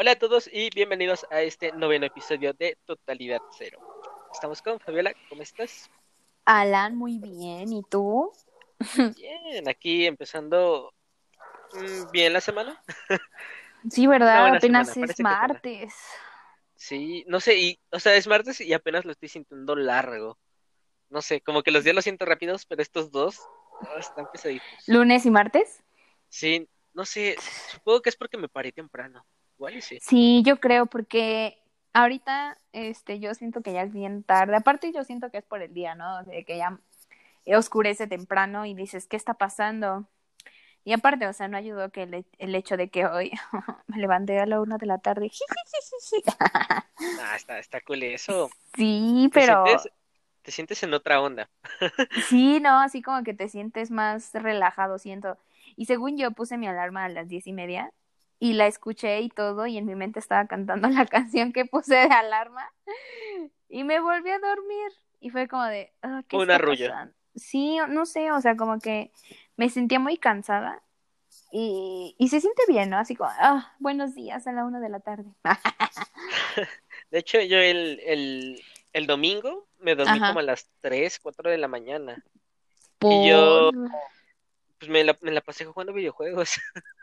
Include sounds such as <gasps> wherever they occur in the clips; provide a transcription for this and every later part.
Hola a todos y bienvenidos a este noveno episodio de Totalidad Cero. Estamos con Fabiola, ¿cómo estás? Alan, muy bien, ¿y tú? <laughs> Bien, aquí empezando mm, bien la semana. <laughs> Sí, ¿verdad? Apenas es martes. Sí, no sé, y, o sea, es martes y apenas lo estoy sintiendo largo. No sé, como que los días los siento rápidos, pero estos dos oh, están pesaditos. ¿Lunes y martes? Sí, no sé, supongo que es porque me paré temprano. Igual y sí. Sí, yo creo porque ahorita este yo siento que ya es bien tarde. Aparte yo siento que es por el día, ¿no? De que ya oscurece temprano y dices, ¿qué está pasando? Y aparte, o sea, no ayudó que el, el hecho de que hoy <laughs> me levanté a la una de la tarde. <laughs> ah, está, está cool eso. Sí, pero... te sientes en otra onda. <laughs> sí, no, así como que te sientes más relajado, siento. Y según yo puse mi alarma a las diez y media y la escuché y todo y en mi mente estaba cantando <laughs> la canción que puse de alarma y me volví a dormir y fue como de oh, ¿qué una rulla sí no sé o sea como que me sentía muy cansada y, y se siente bien no así como ah buenos días a la una de la tarde <laughs> de hecho yo el, el, el domingo me dormí como a las tres cuatro de la mañana. Y yo pues me la, me la pasé jugando videojuegos <laughs>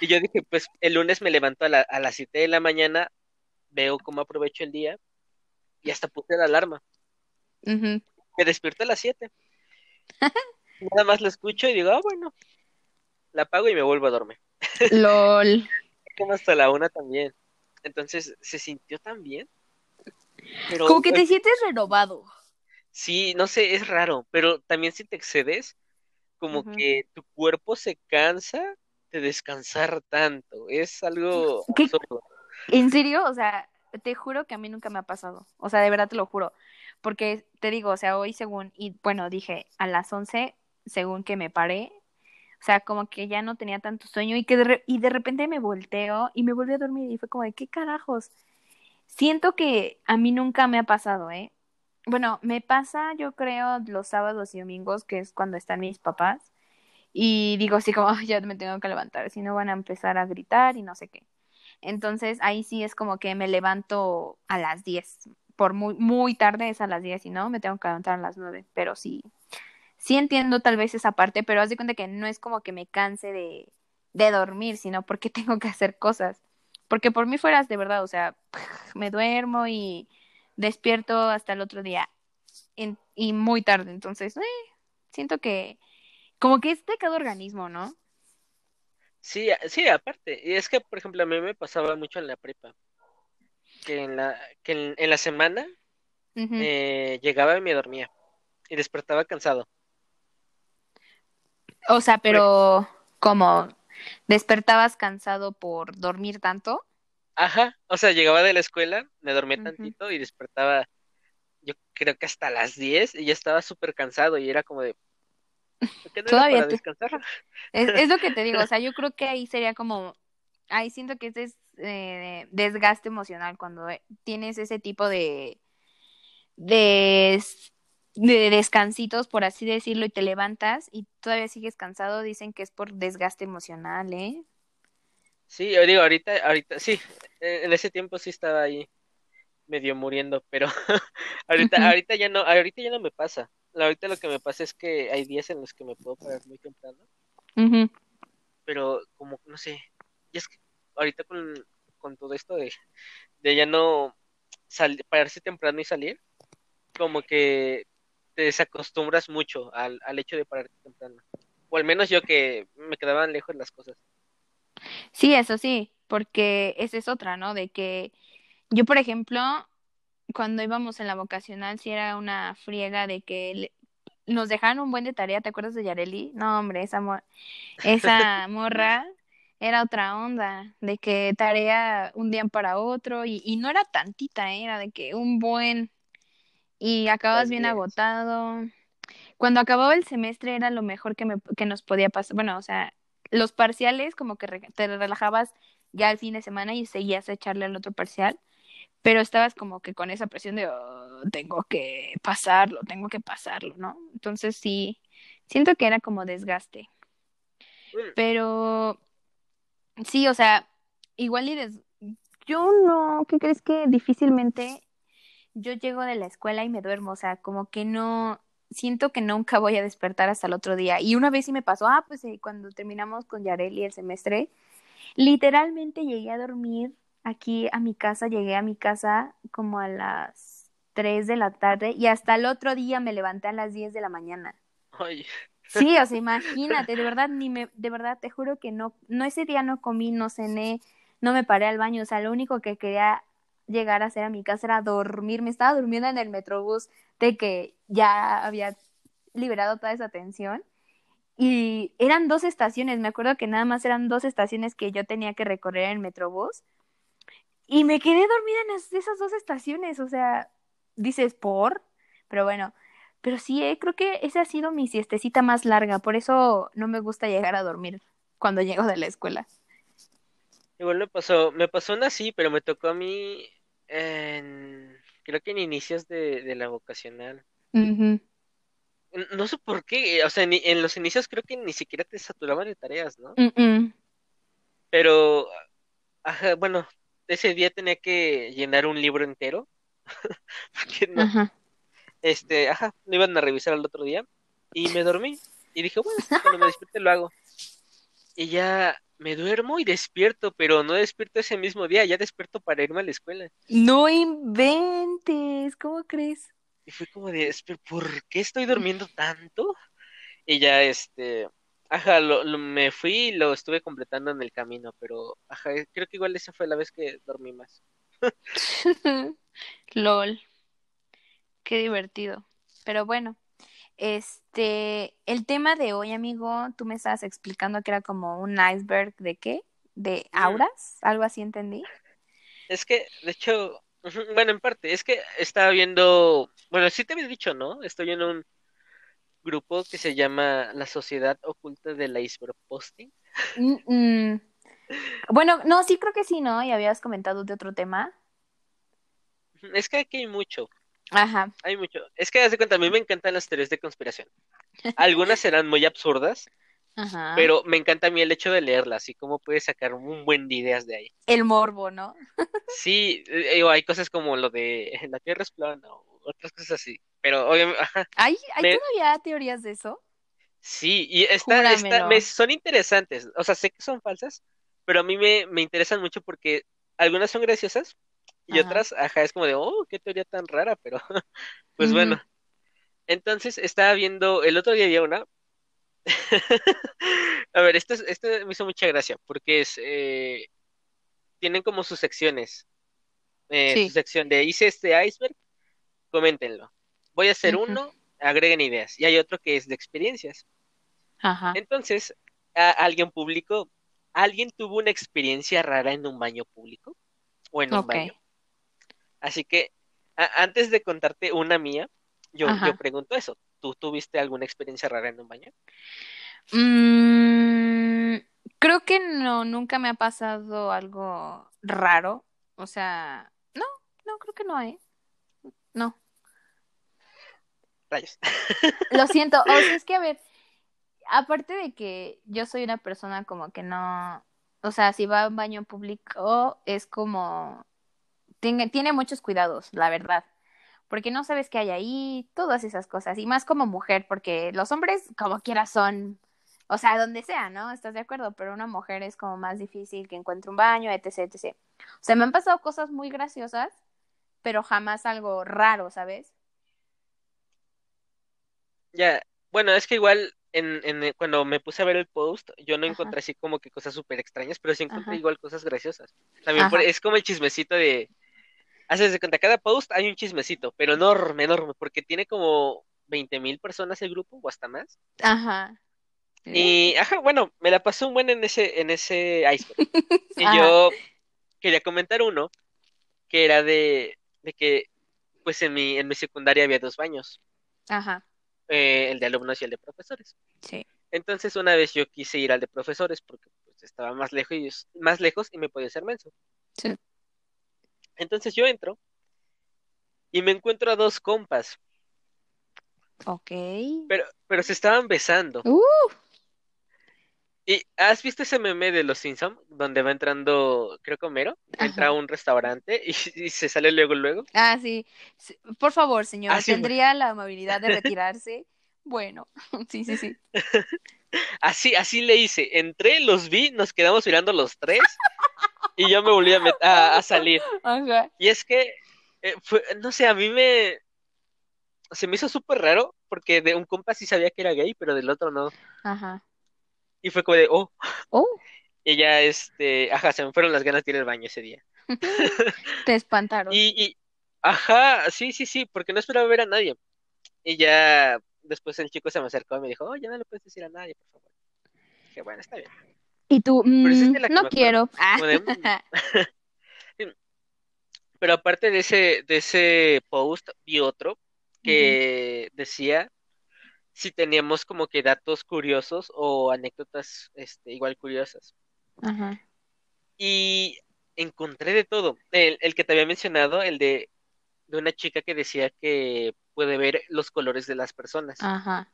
y yo dije, pues el lunes me levanto a, la, a las 7 de la mañana, veo cómo aprovecho el día y hasta puse la alarma. Me despierto a las 7. <laughs> Nada más lo escucho y digo, ah, bueno, la apago y me vuelvo a dormir. LOL. <laughs> Como hasta la una también. Entonces, se sintió tan bien. Como que te sientes renovado. Sí, no sé, es raro, pero también si te excedes, como que tu cuerpo se cansa de descansar tanto. Es algo absurdo. ¿En serio? O sea, te juro que a mí nunca me ha pasado. O sea, de verdad te lo juro. Porque te digo, o sea, hoy según, y bueno, dije a las 11, según que me paré, o sea, como que ya no tenía tanto sueño y que de, y de repente me volteo y me volví a dormir y fue como de, ¿qué carajos? Siento que a mí nunca me ha pasado, ¿eh? Bueno, me pasa, yo creo, los sábados y domingos, que es cuando están mis papás y digo así como, <laughs> ya me tengo que levantar, si no van a empezar a gritar y no sé qué. Entonces ahí sí es como que me levanto a las 10, por muy, muy tarde es a las 10 y no, me tengo que levantar a las 9, pero sí, sí entiendo tal vez esa parte, pero haz de cuenta que no es como que me canse de, de dormir, sino porque <laughs> tengo que hacer cosas. Porque por mí fueras de verdad, o sea, <laughs> me duermo y despierto hasta el otro día y muy tarde, entonces, eh, siento que como que es de cada organismo, ¿no? Sí, sí, aparte. Y es que, por ejemplo, a mí me pasaba mucho en la prepa. Que en la, que en, la semana eh, llegaba y me dormía. Y despertaba cansado. O sea, pero ¿cómo? ¿Despertabas cansado por dormir tanto? Ajá, o sea, llegaba de la escuela, me dormía tantito y despertaba, yo creo que hasta las 10 y ya estaba súper cansado y era como de, <laughs> Todavía <laughs> Es, lo que te digo, o <laughs> sea, yo creo que ahí sería como, ahí siento que ese es eh, desgaste emocional cuando eh, tienes ese tipo de, de, de descansitos, por así decirlo, y te levantas y todavía sigues cansado, dicen que es por desgaste emocional, ¿eh? Sí, yo digo, ahorita, ahorita, sí, en ese tiempo sí estaba ahí medio muriendo, pero ahorita, ahorita ya no, ahorita ya no me pasa ahorita lo que me pasa es que hay días en los que me puedo parar muy temprano. Pero como, no sé, y es que ahorita con, con todo esto de, de ya no pararse temprano y salir, como que te desacostumbras mucho al, al hecho de pararte temprano. O al menos yo que me quedaban lejos las cosas. Sí, eso sí, porque esa es otra, ¿no? De que yo, por ejemplo, cuando íbamos en la vocacional, si era una friega de que nos dejaron un buen de tarea, ¿te acuerdas de Yareli? No, hombre, esa, esa <laughs> morra era otra onda, de que tarea un día para otro, y, y no era tantita, ¿eh? era de que un buen, y acabas bien agotado. Cuando acababa el semestre era lo mejor que, me, que nos podía pasar, bueno, o sea, los parciales como que te relajabas ya el fin de semana y seguías a echarle al otro parcial pero estabas como que con esa presión de oh, tengo que pasarlo, tengo que pasarlo, ¿no? Entonces sí, siento que era como desgaste. Pero sí, o sea, igual y yo no, ¿qué crees que difícilmente yo llego de la escuela y me duermo? O sea, como que no, siento que nunca voy a despertar hasta el otro día. Y una vez sí me pasó, ah, pues eh, cuando terminamos con Yareli el semestre, literalmente llegué a dormir aquí a mi casa, llegué a mi casa como a las 3 de la tarde y hasta el otro día me levanté a las 10 de la mañana. Ay, Sí, o sea, <laughs> imagínate, de verdad, ni me, de verdad, te juro que no, no ese día no comí, no cené, no me paré al baño, o sea, lo único que quería llegar a hacer a mi casa era dormir, me estaba durmiendo en el metrobús de que ya había liberado toda esa tensión y eran dos estaciones, me acuerdo que nada más eran dos estaciones que yo tenía que recorrer en el metrobús y me quedé dormida en es- esas dos estaciones, o sea, dices por, pero bueno, pero sí, eh, creo que esa ha sido mi siestecita más larga, por eso no me gusta llegar a dormir cuando llego de la escuela. igual me pasó, me pasó una así, pero me tocó a mí en, creo que en inicios de, de la vocacional. No sé por qué, o sea, ni- en los inicios creo que ni siquiera te saturaban de tareas, ¿no? Pero, ajá, bueno, ese día tenía que llenar un libro entero, <laughs> porque no, Ajá. este, ajá, lo iban a revisar al otro día, y me dormí, y dije, bueno, <laughs> cuando me despierte lo hago. Y ya me duermo y despierto, pero no despierto ese mismo día, ya despierto para irme a la escuela. No inventes, ¿cómo crees? Y fue como de, "Espe- ¿por qué estoy durmiendo tanto? Y ya, este, ajá, lo, lo- me fui y lo estuve completando en el camino, pero, ajá, creo que igual esa fue la vez que dormí más. <laughs> LOL, qué divertido. Pero bueno, este, el tema de hoy, amigo, tú me estabas explicando que era como un iceberg de qué? De auras, algo así entendí. Es que, de hecho, bueno, en parte, es que estaba viendo, bueno, sí te había dicho, ¿no? Estoy en un grupo que se llama La Sociedad Oculta del Iceberg Posting. Mm, mm. Bueno, no, sí creo que sí, ¿no? Y habías comentado de otro tema. Es que aquí hay mucho, Ajá, hay mucho. Es que, de cuenta, a mí me encantan las teorías de conspiración. <laughs> Algunas serán muy absurdas, ajá. pero me encanta a mí el hecho de leerlas y cómo puedes sacar un buen de ideas de ahí. El morbo, ¿no? Sí, eh, hay cosas como lo de <laughs> la Tierra es plana o otras cosas así, pero obviamente, <laughs> ajá, ¿Hay, hay me- todavía teorías de eso? sí, y está, Júramelo. me, son interesantes, o sea, sé que son falsas, pero a mí me, me interesan mucho porque algunas son graciosas y Ajá. otras, ajá, es como de, oh, qué teoría tan rara, pero <laughs> pues bueno. Entonces estaba viendo, el otro día había una, <laughs> a ver, esto, es- esto me hizo mucha gracia porque es, eh, tienen como sus secciones, eh, su Sí. sección de hice este iceberg, coméntenlo. Voy a hacer uno, agreguen ideas. Y hay otro que es de experiencias. Ajá. Entonces, a- alguien publicó, ¿alguien tuvo una experiencia rara en un baño público o en un baño? Así que, antes de contarte una mía, yo, yo pregunto eso. ¿Tú tuviste alguna experiencia rara en un baño? Mm, creo que no, nunca me ha pasado algo raro. O sea, no, no, creo que no, ¿eh? No. Rayos. Lo siento. O sea, es que, a <laughs> ver, aparte de que yo soy una persona como que no, o sea, si va a un baño público es como, tiene, tiene muchos cuidados, la verdad. Porque no sabes qué hay ahí, todas esas cosas. Y más como mujer, porque los hombres como quiera son, o sea, donde sea, ¿no? ¿Estás de acuerdo? Pero una mujer es como más difícil que encuentre un baño, etc, etc. O sea, me han pasado cosas muy graciosas, pero jamás algo raro, ¿sabes? Ya, bueno, es que igual en, en, cuando me puse a ver el post, yo no Ajá. encontré así como que cosas súper extrañas, pero sí encontré Ajá. igual cosas graciosas. También por- es como el chismecito de, haces de cuenta, cada post hay un chismecito, pero enorme, enorme, porque tiene como veinte mil personas el grupo o hasta más. Ajá. Y, ajá, bueno, me la pasé un buen en ese, en ese iceberg. <laughs> Y Ajá. yo quería comentar uno que era de, de que, pues en mi, en mi secundaria había dos baños, Ajá. Eh, el de alumnos y el de profesores. Sí. Entonces una vez yo quise ir al de profesores porque pues, estaba más lejos, y, más lejos y me podía hacer menso. Sí. Entonces yo entro y me encuentro a dos compas, Ok. pero, pero se estaban besando. Uh, ¿Y has visto ese meme de los Simpsons donde va entrando, creo que Homero, entra a un restaurante y, <laughs> y se sale luego luego? Ah, sí. Sí, Por favor, señor, Ah, sí, ¿tendría la amabilidad de <laughs> retirarse? Bueno, <laughs> sí, sí, sí. Así, así le hice. Entré, los vi, nos quedamos mirando los tres y yo me volví a, a, a salir. Ajá. Y es que, eh, fue, no sé, a mí me, se me hizo súper raro porque de un compa sí sabía que era gay, pero del otro no. Ajá. Y fue como de, oh, Oh, <laughs> y ya, este, ajá, se me fueron las ganas de ir al baño ese día. <laughs> te espantaron. <laughs> Y, y, ajá, sí, sí, sí, porque no esperaba ver a nadie. Y ya después el chico se me acercó y me dijo, oye, no le puedes decir a nadie, por favor. Dije, bueno, está bien. Y tú, es "Mm, que no quiero. Ah. De, "Mm". Pero aparte de ese, de ese post, vi otro que decía si teníamos como que datos curiosos o anécdotas este, igual curiosas. Ajá. Y encontré de todo. El, el que te había mencionado, el de, de una chica que decía que puede ver los colores de las personas. Ajá.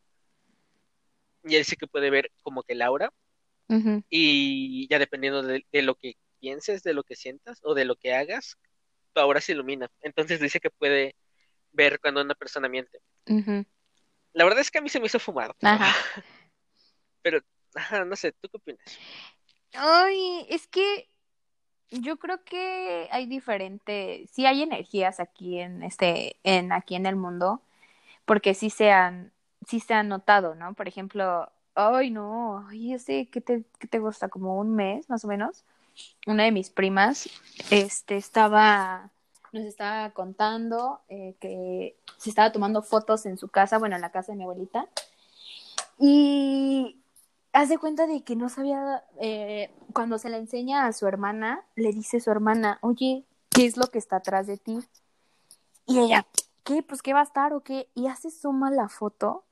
Y él sí que puede ver como que el aura. Ujú. Y ya dependiendo de, de lo que pienses, de lo que sientas o de lo que hagas, tu aura se ilumina. Entonces dice que puede ver cuando una persona miente. La verdad es que a mí se me hizo fumado. Ajá. <laughs> Pero, ajá, no sé, ¿tú qué opinas? Ay, es que yo creo que hay diferentes, sí hay energías aquí en este, en aquí en el mundo, porque sí se han, sí se han notado, ¿no? Por ejemplo, ay no, ay, yo sé que te, que te gusta como un mes más o menos. Una de mis primas, este, estaba, nos estaba contando eh, que se estaba tomando fotos en su casa, bueno, en la casa de mi abuelita, y haz de cuenta de que no sabía, eh, cuando se le enseña a su hermana, le dice su hermana, oye, ¿qué es lo que está atrás de ti? Y ella, ¿qué? Pues, ¿qué va a estar o qué? Y hace suma la foto.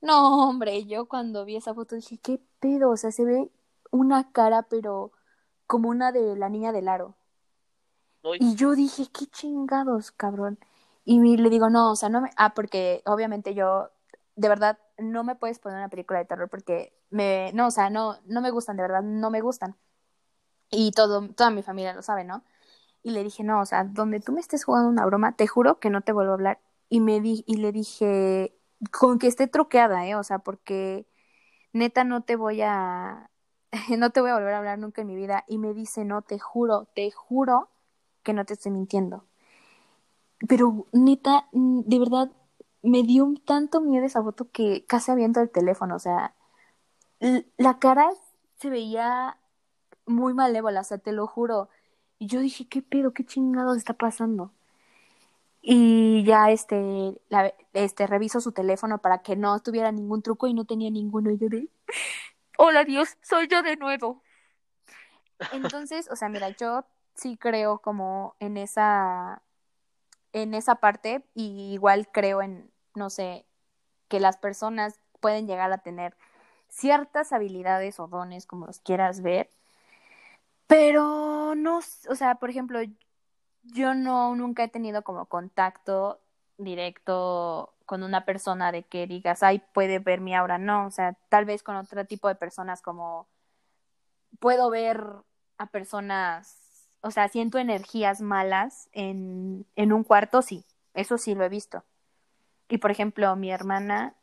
No, hombre, yo cuando vi esa foto dije, ¿qué pedo? O sea, se ve una cara, pero como una de la niña del aro. Y yo dije, qué chingados, cabrón. Y le digo, no, o sea, no me... Ah, porque obviamente yo, de verdad, no me puedes poner una película de terror porque me... No, o sea, no, no me gustan, de verdad, no me gustan. Y todo, toda mi familia lo sabe, ¿no? Y le dije, no, o sea, donde tú me estés jugando una broma, te juro que no te vuelvo a hablar. Y me di, y le dije, con que esté truqueada, ¿eh? O sea, porque neta no te voy a, <laughs> no te voy a volver a hablar nunca en mi vida. Y me dice, no, te juro, te juro que no te estoy mintiendo. Pero neta, de verdad, me dio un tanto miedo esa foto que casi aviento el teléfono. O sea, la cara se veía muy malévola, o sea, te lo juro. Y yo dije, ¿qué pedo? ¿Qué chingados está pasando? Y ya este, la- este, reviso su teléfono para que no tuviera ningún truco y no tenía ninguno. Y yo de, hola Dios, soy yo de nuevo. <laughs> Entonces, o sea, mira, yo sí creo como en esa, en esa parte y igual creo en, no sé, que las personas pueden llegar a tener ciertas habilidades o dones, como los quieras ver, pero no, o sea, por ejemplo, yo no, nunca he tenido como contacto directo con una persona de que digas, ay, puede ver mi aura, no, o sea, tal vez con otro tipo de personas como puedo ver a personas, o sea, siento energías malas en, en un cuarto, sí, eso sí lo he visto. Y por ejemplo, mi hermana,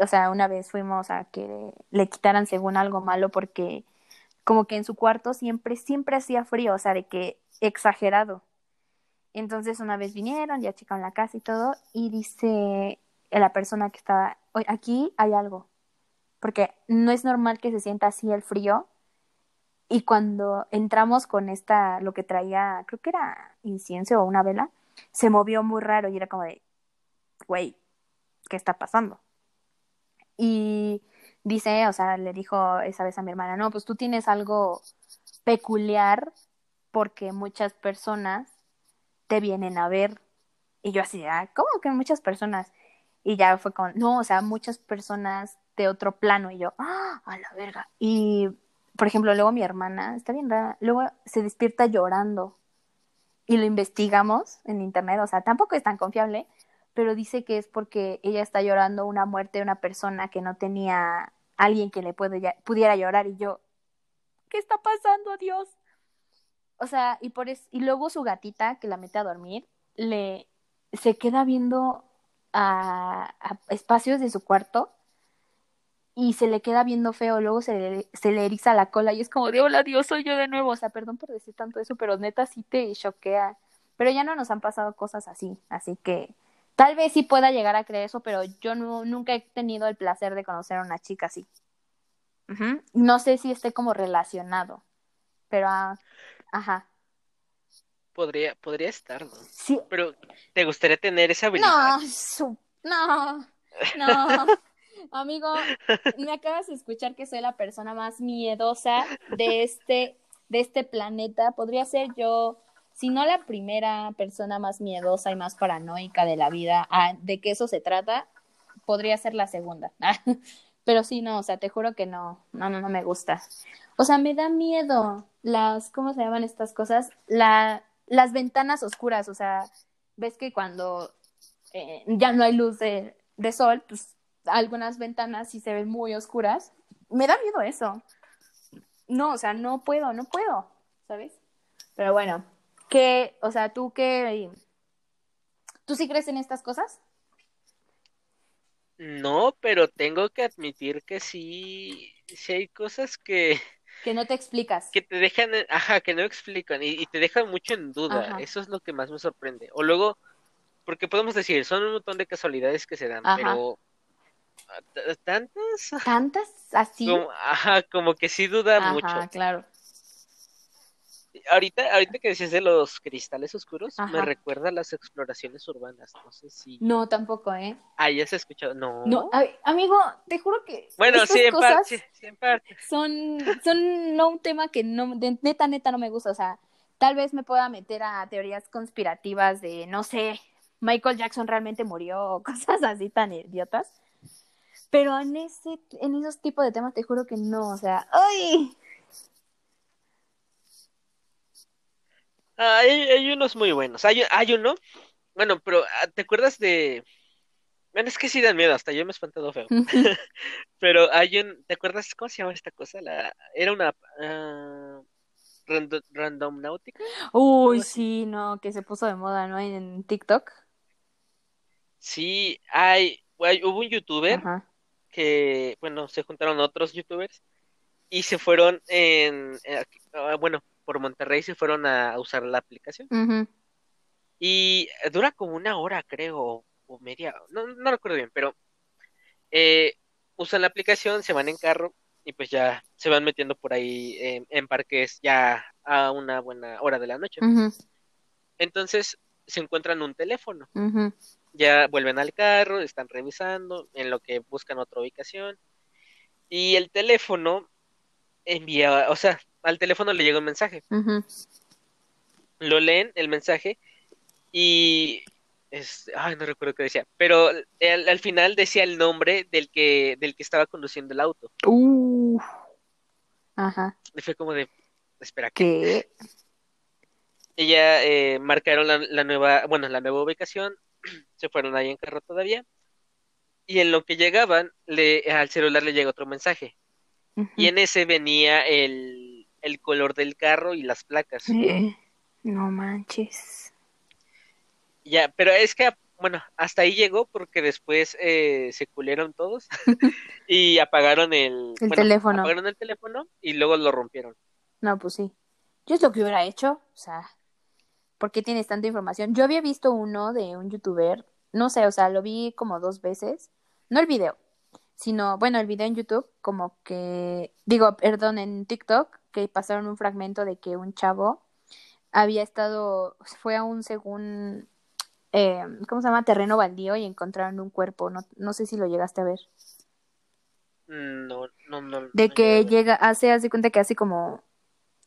o sea, una vez fuimos a que le quitaran según algo malo porque como que en su cuarto siempre, siempre hacía frío, o sea, de que exagerado. Entonces una vez vinieron, ya checaron la casa y todo, y dice la persona que estaba, aquí hay algo, porque no es normal que se sienta así el frío. Y cuando entramos con esta, lo que traía, creo que era incienso o una vela, se movió muy raro y era como de, güey, ¿qué está pasando? Y dice, o sea, le dijo esa vez a mi hermana, no, pues tú tienes algo peculiar porque muchas personas te vienen a ver. Y yo así, ah, ¿cómo que muchas personas? Y ya fue con, no, o sea, muchas personas de otro plano. Y yo, ah, a la verga. Y, por ejemplo, luego mi hermana, está bien rara, luego se despierta llorando. Y lo investigamos en internet, o sea, tampoco es tan confiable, pero dice que es porque ella está llorando una muerte de una persona que no tenía alguien que le puede, pudiera llorar y yo, ¿qué está pasando, Dios? O sea, y por y luego su gatita que la mete a dormir, le se queda viendo a, espacios de su cuarto y se le queda viendo feo, luego se le, se le eriza la cola y es como de hola Dios, soy yo de nuevo, o sea, perdón por decir tanto eso, pero neta sí te choquea, pero ya no nos han pasado cosas así, así que tal vez sí pueda llegar a creer eso, pero yo no, nunca he tenido el placer de conocer a una chica así. No sé si esté como relacionado, pero ah, ajá. Podría, podría estar, ¿no? Sí. Pero, ¿te gustaría tener esa habilidad? No, no, no. <laughs> Amigo, me acabas de escuchar que soy la persona más miedosa de <laughs> este, de este planeta. Podría ser yo, si no la primera persona más miedosa y más paranoica de la vida, ah, de que eso se trata, podría ser la segunda. <laughs> Pero sí, no, o sea, te juro que no, no, no, no me gusta. O sea, me da miedo las, ¿cómo se llaman estas cosas? La, las ventanas oscuras, o sea, ves que cuando eh, ya no hay luz de, de, sol, pues algunas ventanas sí se ven muy oscuras. Me da miedo eso. No, o sea, no puedo, no puedo, ¿sabes? Pero bueno, ¿qué, o sea, tú qué, tú sí crees en estas cosas? No, pero tengo que admitir que sí, sí hay cosas que... Que no te explicas. Que te dejan, ajá, que no explican y, te dejan mucho en duda. Eso es lo que más me sorprende. O luego, porque podemos decir, son un montón de casualidades que se dan, pero tantas. Tantas así. ajá, como que sí duda ajá, mucho. claro ahorita, ahorita que decías de los cristales oscuros, me recuerda a las exploraciones urbanas. No sé si. No, tampoco, ¿eh? Ah, ya se ha escuchado. No. No, amigo, te juro que. Bueno, sí, en parte, sí, en parte. Son, son no un tema que no, de, neta, neta no me gusta. O sea, tal vez me pueda meter a teorías conspirativas de, no sé, Michael Jackson realmente murió o <laughs> cosas así tan idiotas. Pero en ese, en esos tipos de temas te juro que no, o sea, ¡ay! hay, hay, unos muy buenos. Hay, hay uno, bueno, pero ah, ¿te acuerdas de... Bueno, es que sí dan miedo, hasta yo me he espantado feo. <laughs> pero hay un... ¿Te acuerdas cómo se llama esta cosa? La... Era una... Uh... Random, Náutica. Uy, sí, no, que se puso de moda, ¿no? En TikTok. Sí, hay, hubo un youtuber que, bueno, se juntaron otros youtubers y se fueron en, eh, ah, bueno, por Monterrey se fueron a usar la aplicación. Y dura como una hora, creo, o media, no, no recuerdo bien, pero eh, usan la aplicación, se van en carro y pues ya se van metiendo por ahí en, parques ya a una buena hora de la noche. Entonces se encuentran un teléfono. Ya vuelven al carro, están revisando en lo que buscan otra ubicación. Y el teléfono envía, o sea, al teléfono le llega un mensaje. Lo leen el mensaje y es, ay, no recuerdo qué decía, pero al, final decía el nombre del que del que estaba conduciendo el auto. Uh. Ajá. Y fue como de, espera, ¿qué? Ella eh, marcaron la, nueva, bueno, la nueva ubicación, se fueron ahí en carro todavía, y en lo que llegaban, le, al celular le llega otro mensaje. Y en ese venía el, el color del carro y las placas. no manches. Ya, pero es que, bueno, hasta ahí llegó porque después eh, se culieron todos <laughs> <laughs> y apagaron el, teléfono. Apagaron el teléfono y luego lo rompieron. No, pues sí. Yo es lo que hubiera hecho, o sea, ¿por qué tienes tanta información? Yo había visto uno de un youtuber, no sé, o sea, lo vi como dos veces, no el video, sino, bueno, el video en YouTube, como que, digo, perdón, en TikTok, que pasaron un fragmento de que un chavo había estado, fue a un según, eh, ¿cómo se llama? Terreno baldío y encontraron un cuerpo, no, no sé si lo llegaste a ver. Mm, no, no, no. De que llega, hace, hace cuenta que hace como,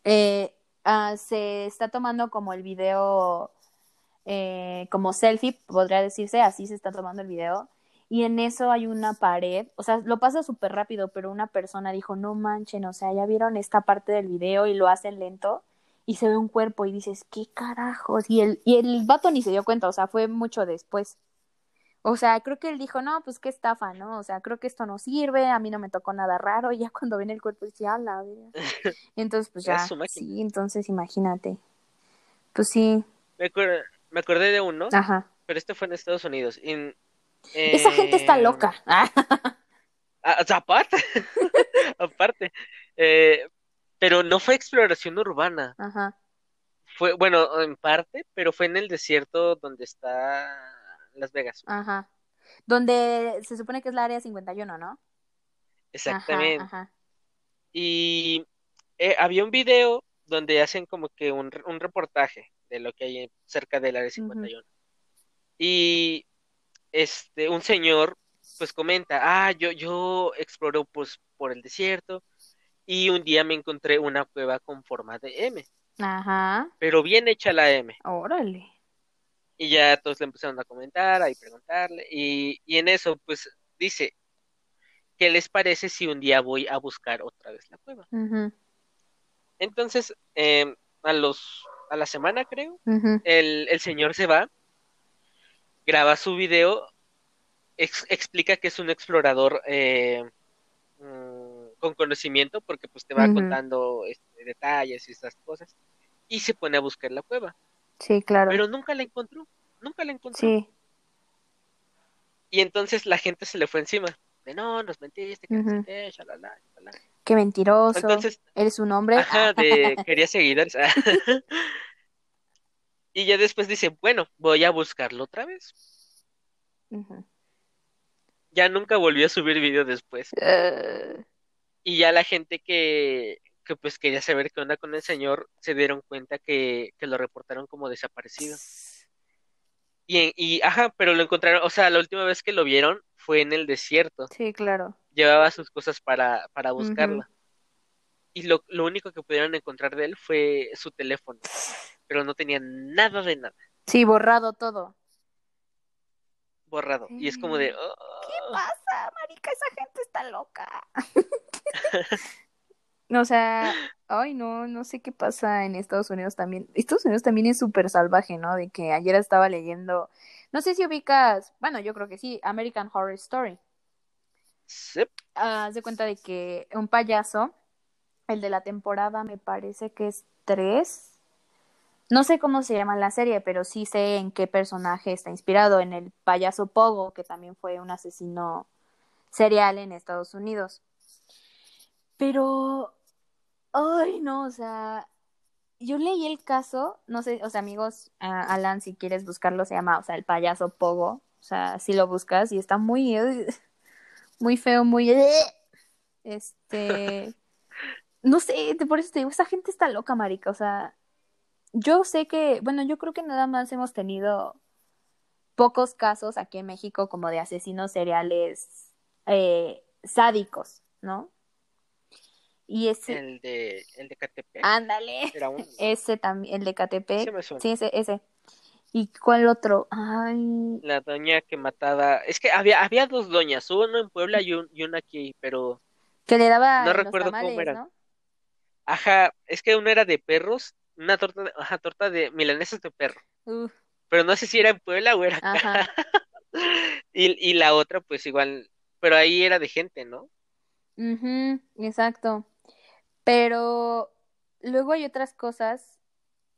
eh, ah, se está tomando como el video, eh, como selfie, podría decirse, así se está tomando el video y en eso hay una pared, o sea, lo pasa súper rápido, pero una persona dijo, no manchen, o sea, ya vieron esta parte del video y lo hacen lento y se ve un cuerpo y dices, ¿qué carajos? Y el, y el vato ni se dio cuenta, o sea, fue mucho después. O sea, creo que él dijo, no, pues qué estafa, ¿no? O sea, creo que esto no sirve, a mí no me tocó nada raro, y ya cuando ven el cuerpo dice, ah, la vida. <laughs> Entonces, pues ya, sí, entonces imagínate. Pues sí, Me, me acordé de uno, ajá. pero este fue en Estados Unidos. Esa gente está eh, loca. <laughs> Ah, o sea, aparte, <laughs> aparte. Eh, pero no fue exploración urbana. Ajá, Fue, bueno, en parte, pero fue en el desierto donde está Las Vegas. ajá. Donde se supone que es la área 51, ¿no? Exactamente. Ajá, ajá. Y eh, había un video donde hacen como que un, un reportaje de lo que hay cerca del área 51. Y este, un señor pues comenta, ah, yo, yo exploro pues por el desierto y un día me encontré una cueva con forma de M, Ajá, pero bien hecha la M. órale. Y ya todos le empezaron a comentar, a preguntarle, y, y en eso pues dice, ¿qué les parece si un día voy a buscar otra vez la cueva? Entonces, eh, a los, a la semana creo, el, el señor se va, graba su video, ex- explica que es un explorador eh, mm, con conocimiento, porque pues te va contando este, detalles y estas cosas, y se pone a buscar la cueva, Sí, claro. pero nunca la encontró, nunca la encontró. Sí, Y entonces la gente se le fue encima, de no, nos mentiste, que no sé qué, shalala, shalala". Qué mentiroso. Entonces, Eres un hombre. Ajá, de <laughs> quería seguidores. Y ya después dice, bueno, voy a buscarlo otra vez. Ya nunca volvió a subir video después. Eh, Y ya la gente que, que pues quería saber qué onda con el señor, se dieron cuenta que, que lo reportaron como desaparecido. Y, y, ajá, pero lo encontraron, o sea, la última vez que lo vieron fue en el desierto. Sí, claro. Llevaba sus cosas para, para buscarla. Y lo, lo único que pudieron encontrar de él fue su teléfono. Pero no tenía nada de nada. Sí, borrado todo. borrado. Y es como de, ¿Qué pasa, marica? Esa gente está loca. <laughs> O sea, ay, no, no sé qué pasa en Estados Unidos también. Estados Unidos también es súper salvaje, ¿no? De que ayer estaba leyendo, no sé si ubicas, bueno, yo creo que sí, American Horror Story. Haz de cuenta de que un payaso, el de la temporada me parece que es tres. No sé cómo se llama la serie, pero sí sé en qué personaje está inspirado, en el payaso Pogo, que también fue un asesino serial en Estados Unidos. Pero, ay, no, o sea, yo leí el caso, no sé, o sea, amigos, ah, Alan, si quieres buscarlo, se llama, o sea, el payaso Pogo, o sea, si lo buscas y está muy, muy feo, muy, eh, este, no sé, te- por eso te digo, esa gente está loca, marica, o sea, yo sé que, bueno, yo creo que nada más hemos tenido pocos casos aquí en México como de asesinos seriales eh, sádicos, ¿no? Y ese, El de, el de Catepec. ándale, Era un, <laughs> ese también, el de sí Catepec, me suena. sí, ese, ese. ¿Y cuál otro? Ay, La doña que mataba. Es que había, había dos doñas, uno en Puebla y, un, y una aquí, pero. que le daba No recuerdo cómo era. ¿no? Ajá, es que una era de perros, una torta, de- ajá, torta de milanesas de perro. Uf, Pero no sé si era en Puebla o era acá. ajá, <laughs> Y, y la otra, pues igual. Pero ahí era de gente, ¿no? ujú, exacto. Pero luego hay otras cosas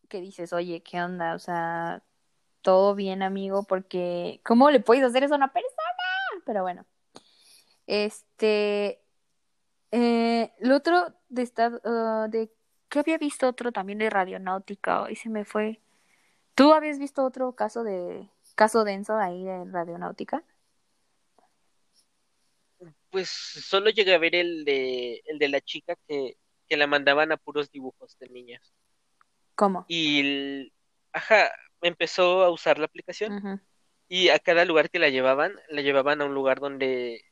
que dices, oye, ¿qué onda? O sea, todo bien, amigo, porque ¿cómo le puedes hacer eso a una persona? Pero bueno, este, eh, lo otro de esta, ah, de que había visto otro también de radionáutica, hoy se me fue. ¿Tú habías visto otro caso de caso denso ahí de radionáutica? Pues solo llegué a ver el de, el de la chica que, que la mandaban a puros dibujos de niñas. ¿Cómo? Y, el- ajá, empezó a usar la aplicación y a cada lugar que la llevaban, la llevaban a un lugar donde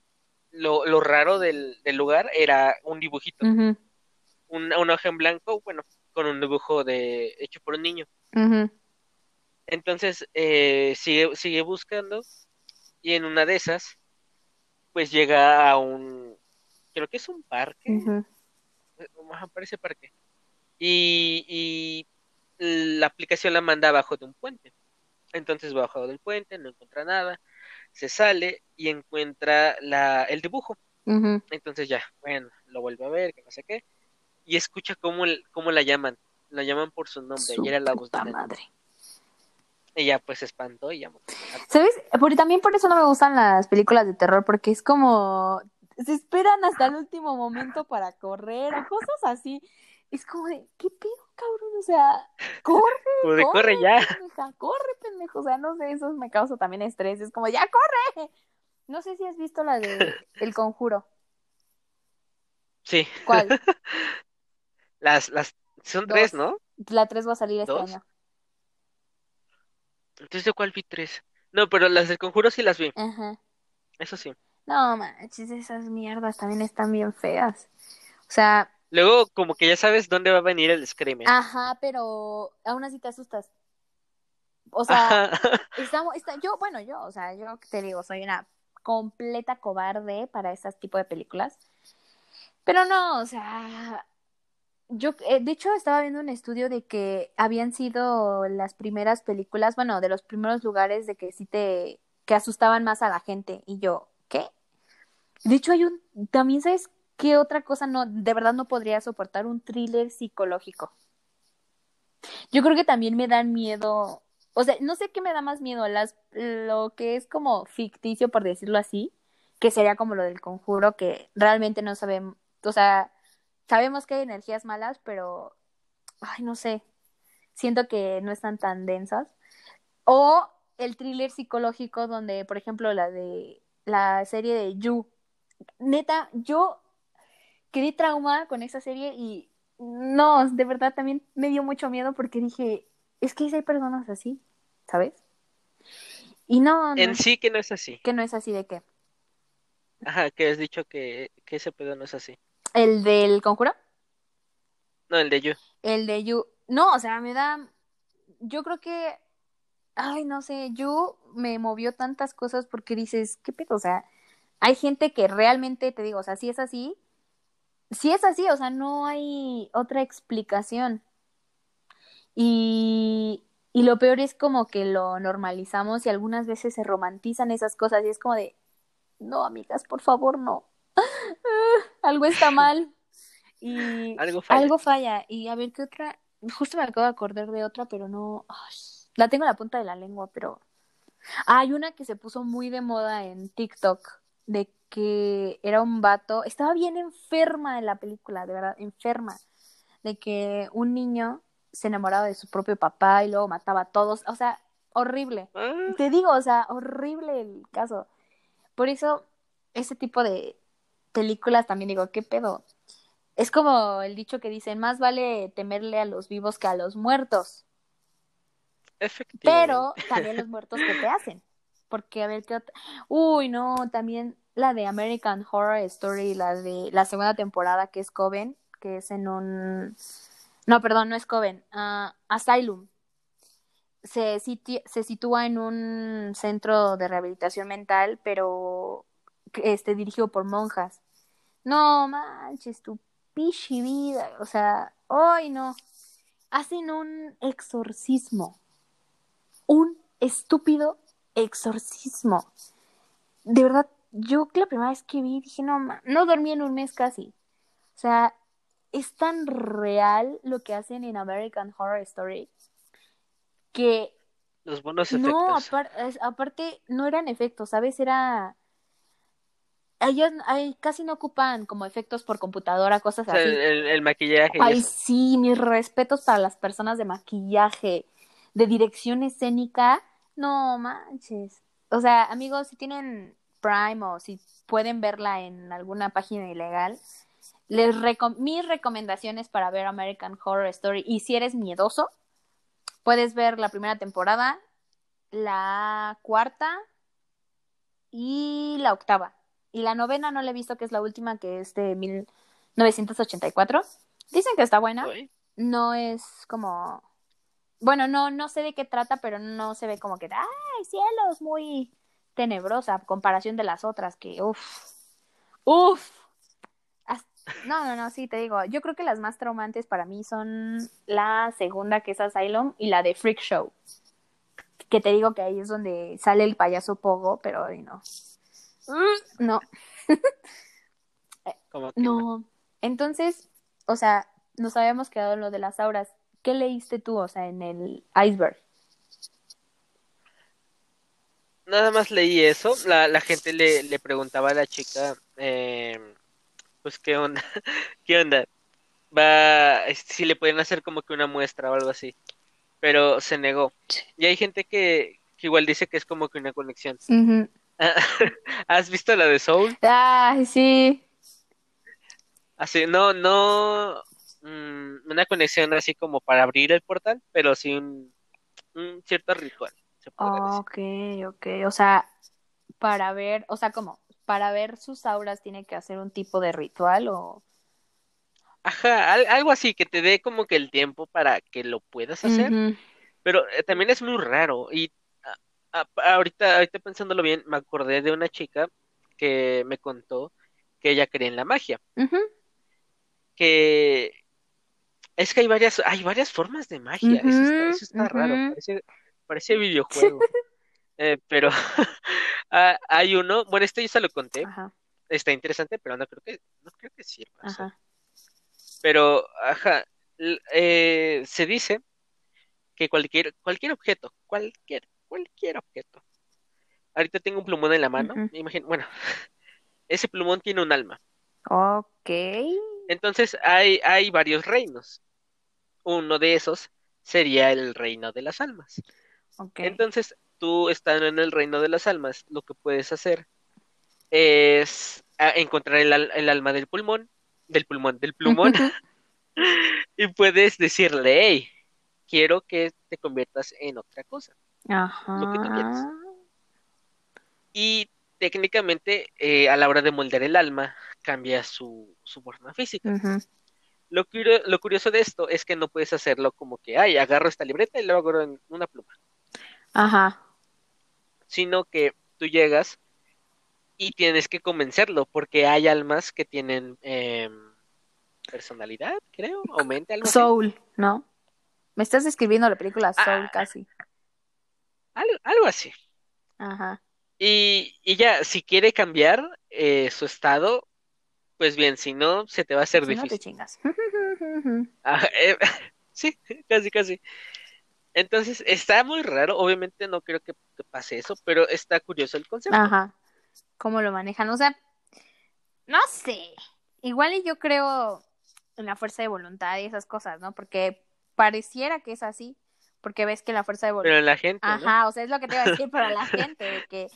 lo, lo raro del, del lugar era un dibujito, ujú, una, una hoja en blanco, bueno, con un dibujo de hecho por un niño. Entonces eh, sigue, sigue buscando y en una de esas, pues llega a un, creo que es un parque, parece parque. Y, y la aplicación la manda abajo de un puente. Entonces va abajo del puente, no encuentra nada. se sale y encuentra la, el dibujo. Entonces ya, bueno, lo vuelve a ver, que no sé qué. Y escucha cómo, el- cómo la llaman. La llaman por su nombre. Su y era la voz de madre. Ella pues se espantó y llamó. ¿Sabes? Por, también por eso no me gustan las películas de terror, porque es como. Se esperan hasta el último momento para correr o cosas así. Es como de, ¿qué pedo, cabrón? O sea, corre, de, corre, corre ya. pendeja, corre, pendejo. O sea, no sé, eso me causa también estrés. Es como, ya corre. No sé si has visto la de <laughs> El Conjuro. Sí, ¿Cuál? <laughs> las, las, son Dos. tres, ¿no? La 3 va a salir este ¿Dos? año. Entonces, ¿de cuál vi tres? No, pero las del conjuro sí las vi. Ajá. Eso sí. No manches, esas mierdas también están bien feas. O sea, Luego, como que ya sabes dónde va a venir el screamer. ajá, pero aún así te asustas. O sea, estamos, está, yo, bueno, yo, o sea, yo te digo, soy una completa cobarde para ese tipo de películas. Pero no, o sea, yo, eh, de hecho, estaba viendo un estudio de que habían sido las primeras películas, bueno, de los primeros lugares de que sí te, que asustaban más a la gente. Y yo, ¿qué? De hecho, hay un, también sabes qué otra cosa no, de verdad no podría soportar un thriller psicológico. Yo creo que también me dan miedo, o sea, no sé qué me da más miedo, las, lo que es como ficticio, por decirlo así, que sería como lo del conjuro, que realmente no sabemos, o sea, sabemos que hay energías malas, pero, ay, no sé, siento que no están tan densas. O el thriller psicológico donde, por ejemplo, la de la serie de You. Neta, yo quedé traumada con esa serie y no, de verdad también me dio mucho miedo porque dije, es que hay personas así, ¿sabes? Y no, no, En sí que no es así. que no es así de qué. Ajá, que has dicho que, que ese pedo no es así. El del conjuro, No, el de You. el de You, no, o sea, me da, yo creo que, ay, no sé, You me movió tantas cosas porque dices, ¿qué pedo? O sea, hay gente que realmente, te digo, o sea, si es así, si es así, o sea, no hay otra explicación. Y, y lo peor es como que lo normalizamos y algunas veces se romantizan esas cosas y es como de, no, amigas, por favor, no. <laughs> Algo está mal. Y <laughs> Algo falla. algo falla. Y a ver qué otra. Justo me acabo de acordar de otra, pero no. ay, la tengo en la punta de la lengua, pero. Ah, hay una que se puso muy de moda en TikTok. De que era un vato. Estaba bien enferma en la película, de verdad, enferma. De que un niño se enamoraba de su propio papá y luego mataba a todos. O sea, horrible. Ah, Te digo, o sea, horrible el caso. Por eso, ese tipo de películas también digo, ¿qué pedo? Es como el dicho que dicen, más vale temerle a los vivos que a los muertos. efectivamente. Pero también los muertos que te hacen. Porque a ver qué otra. Uy, no, también la de American Horror Story, la de la segunda temporada que es Coven, que es en un. No, perdón, no es Coven, ah, Asylum. Se, siti- se sitúa en un centro de rehabilitación mental, pero este, dirigido por monjas. No manches, tu pichi vida. O sea, hoy no. Hacen un exorcismo. Un estúpido exorcismo. De verdad, yo la primera vez que vi dije, no, ma- no dormí en un mes casi. O sea, es tan real lo que hacen en American Horror Story que Los buenos no, efectos. es- aparte no eran efectos, ¿sabes? Era... Ellos ay, casi no ocupan como efectos por computadora, cosas O sea, así. el, maquillaje Ay, sí, mis respetos para las personas de maquillaje, de dirección escénica. No manches. O sea, amigos, si tienen Prime o si pueden verla en alguna página ilegal, les mis recomendaciones para ver American Horror Story. Y si eres miedoso, puedes ver la primera temporada, la cuarta y la octava. Y la novena no la he visto, que es la última, que es de 1984. Dicen que está buena. No es como... Bueno, no, no sé de qué trata, pero no se ve como que, ¡ay, cielos! Muy tenebrosa a comparación de las otras, que, uff, uff. No, no, no, sí, te digo, yo creo que las más traumantes para mí son la segunda, que es Asylum, y la de Freak Show. Que te digo que ahí es donde sale el payaso Pogo, pero ay, no. <laughs> Que no. No. Entonces, o sea, nos habíamos quedado en lo de las auras. ¿Qué leíste tú, o sea, en el iceberg? Nada más leí eso. La, la gente le, le preguntaba a la chica, eh, pues, ¿qué onda? <laughs> ¿Qué onda? Va, este, si le pueden hacer como que una muestra o algo así. Pero se negó. Y hay gente que, que igual dice que es como que una conexión. <laughs> ¿Has visto la de Soul? Ay, sí. Así, no, no mm, una conexión así como para abrir el portal, pero sí un, un cierto ritual, se. Ok, ok. O sea, para ver, o sea, como, para ver sus auras tiene que hacer un tipo de ritual o... Ajá, al- algo así que te dé como que el tiempo para que lo puedas hacer, pero eh, también es muy raro y a- a- ahorita, ahorita pensándolo bien, me acordé de una chica que me contó que ella cree en la magia, que es que hay varias, hay varias formas de magia, eso está, eso está raro, parece, parece videojuego. <laughs> Eh, pero <laughs> ah, hay uno, bueno, este yo se lo conté, Ajá, está interesante, pero no creo que, no creo que sirva, o sea, ajá. pero, ajá, eh, se dice que cualquier, cualquier objeto, cualquier, cualquier objeto. Ahorita tengo un plumón en la mano, Ujú. imagino, bueno, <laughs> ese plumón tiene un alma. Ok. Entonces hay, hay varios reinos. Uno de esos sería el reino de las almas. Entonces, tú estando en el reino de las almas, lo que puedes hacer es encontrar el, el alma del pulmón, del pulmón, del plumón, <laughs> y puedes decirle, hey, quiero que te conviertas en otra cosa, lo que tú quieras. Ajá. Y técnicamente, eh, a la hora de moldear el alma, cambia su, su forma física. Lo, curio- lo curioso de esto es que no puedes hacerlo como que, ay, agarro esta libreta y lo hago en una pluma, Ajá. sino que tú llegas y tienes que convencerlo, porque hay almas que tienen em, personalidad, creo, o mente, algo así. Soul, ¿no? Me estás describiendo la película Soul Ah. casi. Algo, algo así. Ajá. Y, y ya, si quiere cambiar eh, su estado, pues bien, si no, se te va a hacer Si no te difícil. chingas. <laughs> <laughs> Ah, eh, <laughs> sí, casi, casi. Entonces, está muy raro, obviamente no creo que, que pase eso, pero está curioso el concepto. Ajá. ¿Cómo lo manejan? O sea, no sé. Igual y yo creo en la fuerza de voluntad y esas cosas, ¿no? Porque pareciera que es así, porque ves que la fuerza de voluntad... Pero la gente, ¿no? Ajá, o sea, es lo que te iba a decir para la gente, de que,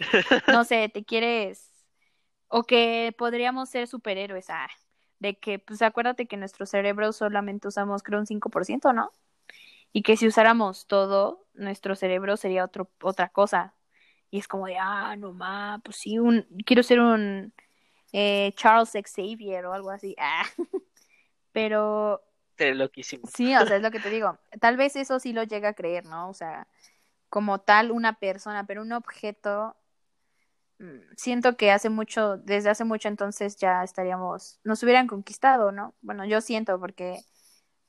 no sé, te quieres, o que podríamos ser superhéroes, ah, de que, pues acuérdate que nuestro cerebro solamente usamos, creo, un 5%, ¿no? Y que si usáramos todo, nuestro cerebro sería otro, otra cosa. Y es como de, ah, no ma, pues sí, un, quiero ser un eh, Charles Xavier o algo así. Ah. <laughs> Pero Sería loquísimo. Sí, o sea, es lo que te <laughs> digo. Tal vez eso sí lo llega a creer, ¿no? O sea, como tal una persona, pero un objeto, siento que hace mucho, desde hace mucho entonces ya estaríamos, nos hubieran conquistado, ¿no? Bueno, yo siento porque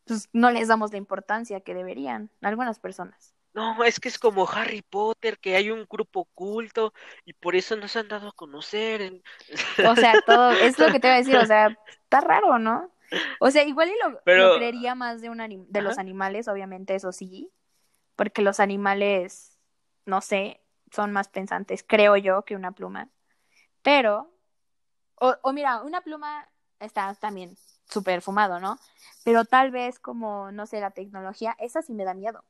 pues no les damos la importancia que deberían algunas personas. No, es que es como Harry Potter, que hay un grupo oculto y por eso nos han dado a conocer. O sea, todo, <laughs> es lo que te voy a decir, o sea, está raro, ¿no? O sea, igual y lo, Pero- lo creería más de un de los animales, obviamente, eso sí, porque los animales, no sé, son más pensantes, creo yo, que una pluma. Pero, o, o mira, una pluma está también súper fumado, ¿no? Pero tal vez como, no sé, la tecnología, esa sí me da miedo,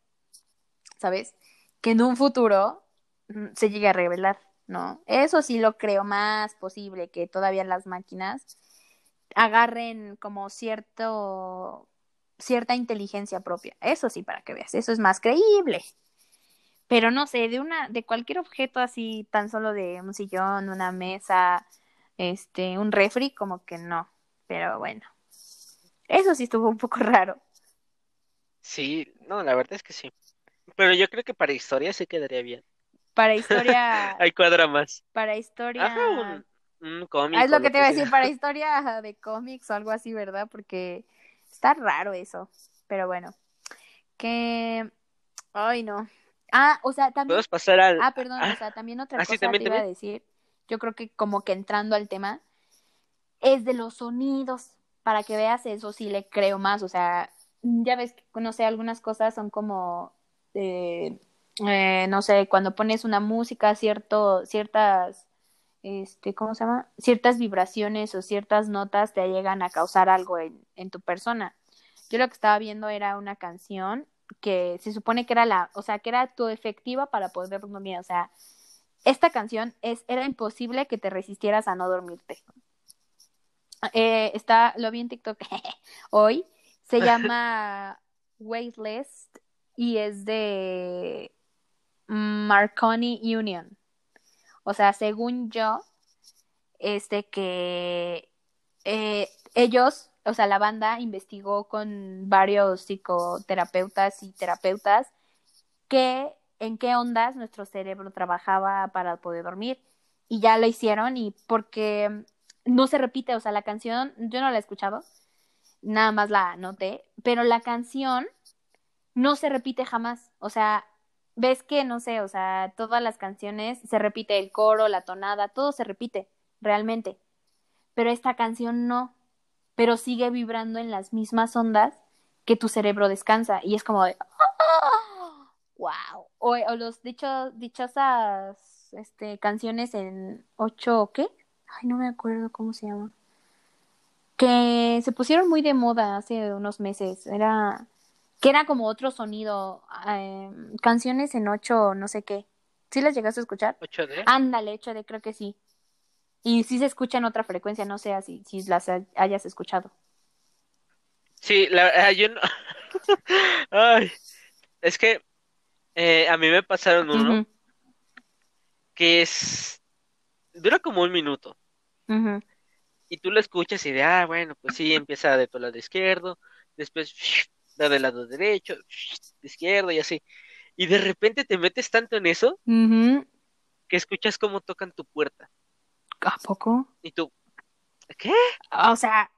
¿sabes? Que en un futuro mm, se llegue a revelar, ¿no? Eso sí lo creo más posible, que todavía las máquinas agarren como cierto cierta inteligencia propia. Eso sí, para que veas, eso es más creíble. Pero no sé, de una, de cualquier objeto así, tan solo de un sillón, una mesa, este, un refri, como que no. Pero bueno. Eso sí estuvo un poco <laughs> raro. Sí, no, la verdad es que sí. Pero yo creo que para historia sí quedaría bien. Para historia, <laughs> Hay cuadra más. para historia. Ajá, un, un cómic Ah, es o lo que te iba a decir, para <laughs> historia de cómics o algo así, ¿verdad? Porque está raro eso. Pero bueno. Que. Ay, no. Ah, o sea, también. Podemos pasar al. Ah, perdón, Ah, o sea, también otra ah, sí, cosa también, te iba a decir. Yo creo que como que entrando al tema, es de los sonidos. Para que veas eso, sí le creo más. O sea, ya ves que, no sé, algunas cosas son como, eh, eh, no sé, cuando pones una música, cierto, ciertas, este, ¿cómo se llama? Ciertas vibraciones o ciertas notas te llegan a causar algo en, en tu persona. Yo lo que estaba viendo era una canción que se supone que era la, o sea, que era tu efectiva para poder dormir. O sea, esta canción es, era imposible que te resistieras a no dormirte. Eh, está, lo vi en TikTok <laughs> hoy, se <laughs> llama Weightless y es de Marconi Union. O sea, según yo, este que eh, ellos, o sea, la banda investigó con varios psicoterapeutas y terapeutas que en qué ondas nuestro cerebro trabajaba para poder dormir. Y ya lo hicieron y porque no se repite, o sea, la canción, yo no la he escuchado, nada más la noté, pero la canción no se repite jamás. O sea, ves que, no sé, o sea, todas las canciones se repite el coro, la tonada, todo se repite, realmente. Pero esta canción no, pero sigue vibrando en las mismas ondas que tu cerebro descansa. Y es como de, wow. O, o los dichos, dichosas este, canciones en ocho, ¿qué? Ay, no me acuerdo cómo se llama. Que se pusieron muy de moda hace unos meses. Era que era como otro sonido, eh, canciones en ocho, no sé qué. ¿Sí las llegaste a escuchar? 8D. Ándale, hecho de creo que sí. Y sí se escucha en otra frecuencia, no sé si, si las ha- hayas escuchado. Sí, la yo no. <laughs> Ay, es que eh, a mí me pasaron uno que es. Dura como un minuto. Y tú lo escuchas y de, ah, bueno, pues sí, empieza de tu lado izquierdo, después <sniffs> da del lado derecho, <sniffs> de izquierdo y así. Y de repente te metes tanto en eso que escuchas cómo tocan tu puerta. ¿A poco? Y tú, ¿qué? O sea,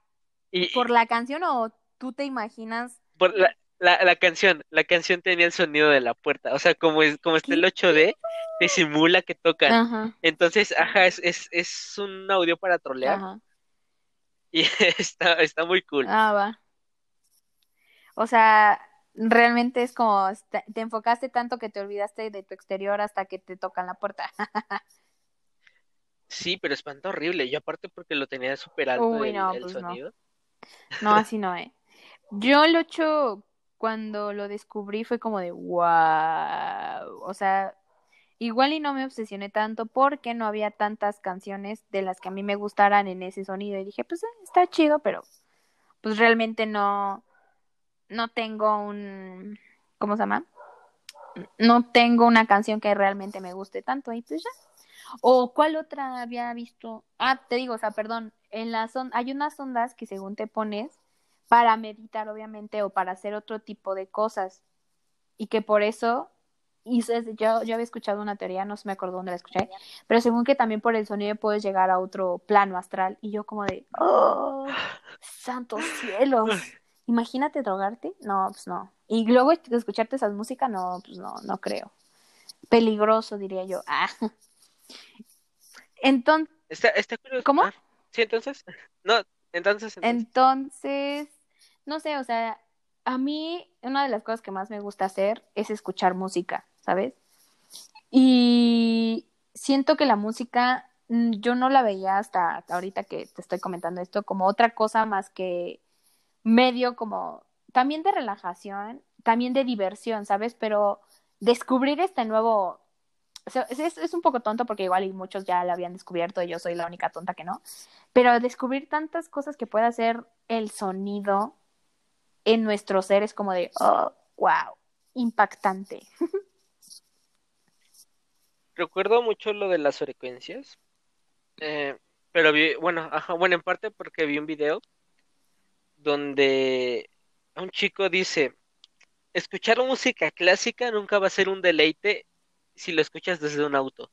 Y ¿por la canción o tú te imaginas? por la, la, la canción, la canción tenía el sonido de la puerta. O sea, como es, como está el ¿Qué? 8D, te simula que tocan. Ajá, Entonces, ajá, es, es, es un audio para trolear ajá. y <laughs> está, está muy cool. Ah, va. O sea, realmente es como te enfocaste tanto que te olvidaste de tu exterior hasta que te tocan la puerta. <laughs> Sí, pero espanta horrible. Yo aparte porque lo tenía súper alto Uy, el, no, el pues sonido. No, así no, eh. Yo lo hecho cuando lo descubrí fue como de wow. O sea, igual y no me obsesioné tanto porque no había tantas canciones de las que a mí me gustaran en ese sonido. Y dije, pues eh, está chido, pero pues realmente no, no tengo un, ¿cómo se llama? No tengo una canción que realmente me guste tanto. Y pues ya. O cuál otra había visto. Ah, te digo, o sea, perdón, en las on- hay unas ondas que según te pones para meditar, obviamente, o para hacer otro tipo de cosas. Y que por eso, y yo, yo había escuchado una teoría, no se me acuerdo dónde la escuché, pero según que también por el sonido puedes llegar a otro plano astral. Y yo como de, oh, santos cielos. Imagínate drogarte. No, pues no. Y luego escucharte esas músicas, no, pues no, no creo. Peligroso, diría yo. Ah. Entonces, Está, está curioso. ¿Cómo? Ah, sí, entonces. No, entonces, entonces. entonces, no sé, o sea, a mí una de las cosas que más me gusta hacer es escuchar música, ¿sabes? Y siento que la música, mm, yo no la veía hasta ahorita que te estoy comentando esto como otra cosa más que medio como también de relajación, también de diversión, ¿sabes? Pero descubrir este nuevo, es- es un poco tonto porque igual y muchos ya lo habían descubierto y yo soy la única tonta que no, pero descubrir tantas cosas que puede hacer el sonido en nuestro ser es como de, oh, wow, impactante. <laughs> Recuerdo mucho lo de las frecuencias. eh, pero vi, bueno, ajá, bueno, en parte porque vi un video donde un chico dice, escuchar música clásica nunca va a ser un deleite si lo escuchas desde un auto.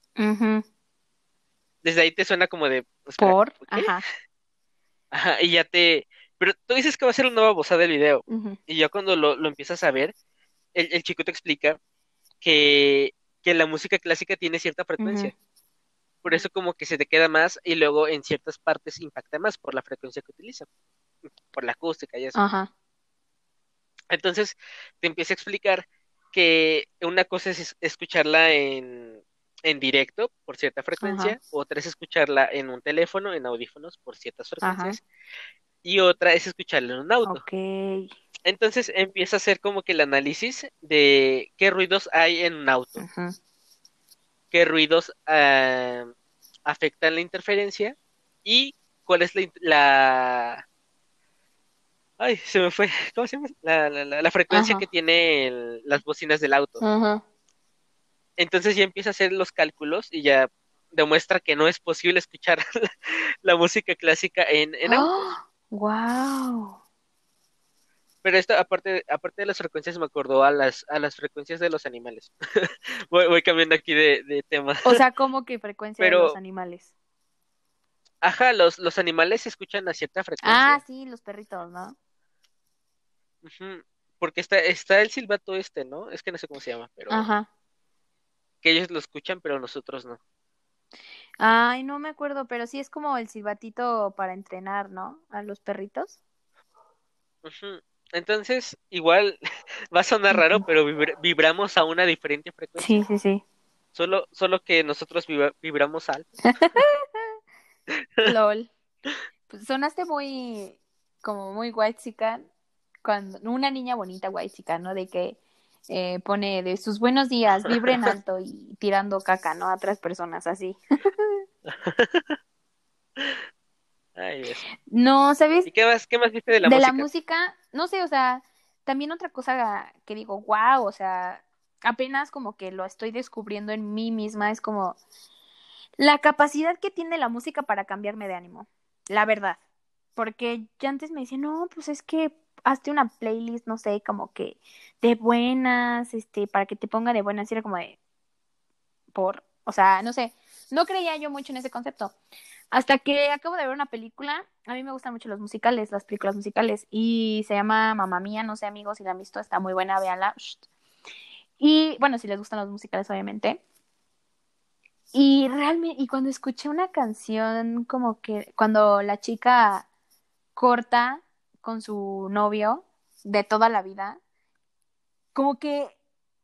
Desde ahí te suena como de, espera, Por, ¿qué? ajá. Ajá, y ya te... Pero tú dices que va a ser una nueva babosada del video. Y ya cuando lo, lo empiezas a ver, el, el chico te explica que, que la música clásica tiene cierta frecuencia. Por eso como que se te queda más y luego en ciertas partes impacta más por la frecuencia que utiliza, por la acústica y eso. Ajá. Entonces te empieza a explicar que una cosa es escucharla en, en directo por cierta frecuencia, otra es escucharla en un teléfono, en audífonos por ciertas frecuencias, y otra es escucharla en un auto. Entonces empieza a hacer como que el análisis de qué ruidos hay en un auto, qué ruidos ah, afectan la interferencia y cuál es la, la, Ay, se me fue. <laughs> ¿Cómo se llama? La, la, la frecuencia que tienen las bocinas del auto. Entonces ya empieza a hacer los cálculos y ya demuestra que no es posible escuchar <laughs> la, música clásica en, en ¡Wow! Pero esto, aparte, aparte de las frecuencias, me acordó a las, a las frecuencias de los animales. <laughs> voy, cambiando aquí de, tema. O sea, ¿cómo que frecuencia de los animales? Ajá, los, los animales se escuchan a cierta frecuencia. Ah, sí, los perritos, ¿no? Porque está, está el silbato este, ¿no? Es que no sé cómo se llama, pero... Ajá. Que ellos lo escuchan, pero nosotros no. Ay, no me acuerdo, pero sí es como el silbatito para entrenar, ¿no? A los perritos. Entonces, igual <laughs> va a sonar raro, pero vibramos a una diferente frecuencia. Sí, sí, sí. Solo, solo que nosotros vibramos alto. <laughs> <laughs> LOL. Pues sonaste muy, como muy white chica, cuando, una niña bonita white chica, ¿no? De que eh, pone de sus buenos días, vibren <laughs> alto y tirando caca, ¿no? A otras personas así. <laughs> No, ¿sabes? ¿Y qué más, qué más viste de la música? De la música, no sé, o sea, también otra cosa que digo, wow, o sea, apenas como que lo estoy descubriendo en mí misma, es como la capacidad que tiene la música para cambiarme de ánimo, la verdad. Porque yo antes me decía, no, pues es que hazte una playlist, no sé, como que de buenas, este, para que te ponga de buenas, y era como de, por, o sea, no sé, no creía yo mucho en ese concepto. Hasta que acabo de ver una película, a mí me gustan mucho los musicales, las películas musicales, y se llama Mamá Mía, no sé amigos si la han visto, está muy buena, véanla. Y bueno, si les gustan los musicales, obviamente. Y realmente, y cuando escuché una canción, como que cuando la chica corta con su novio de toda la vida, como que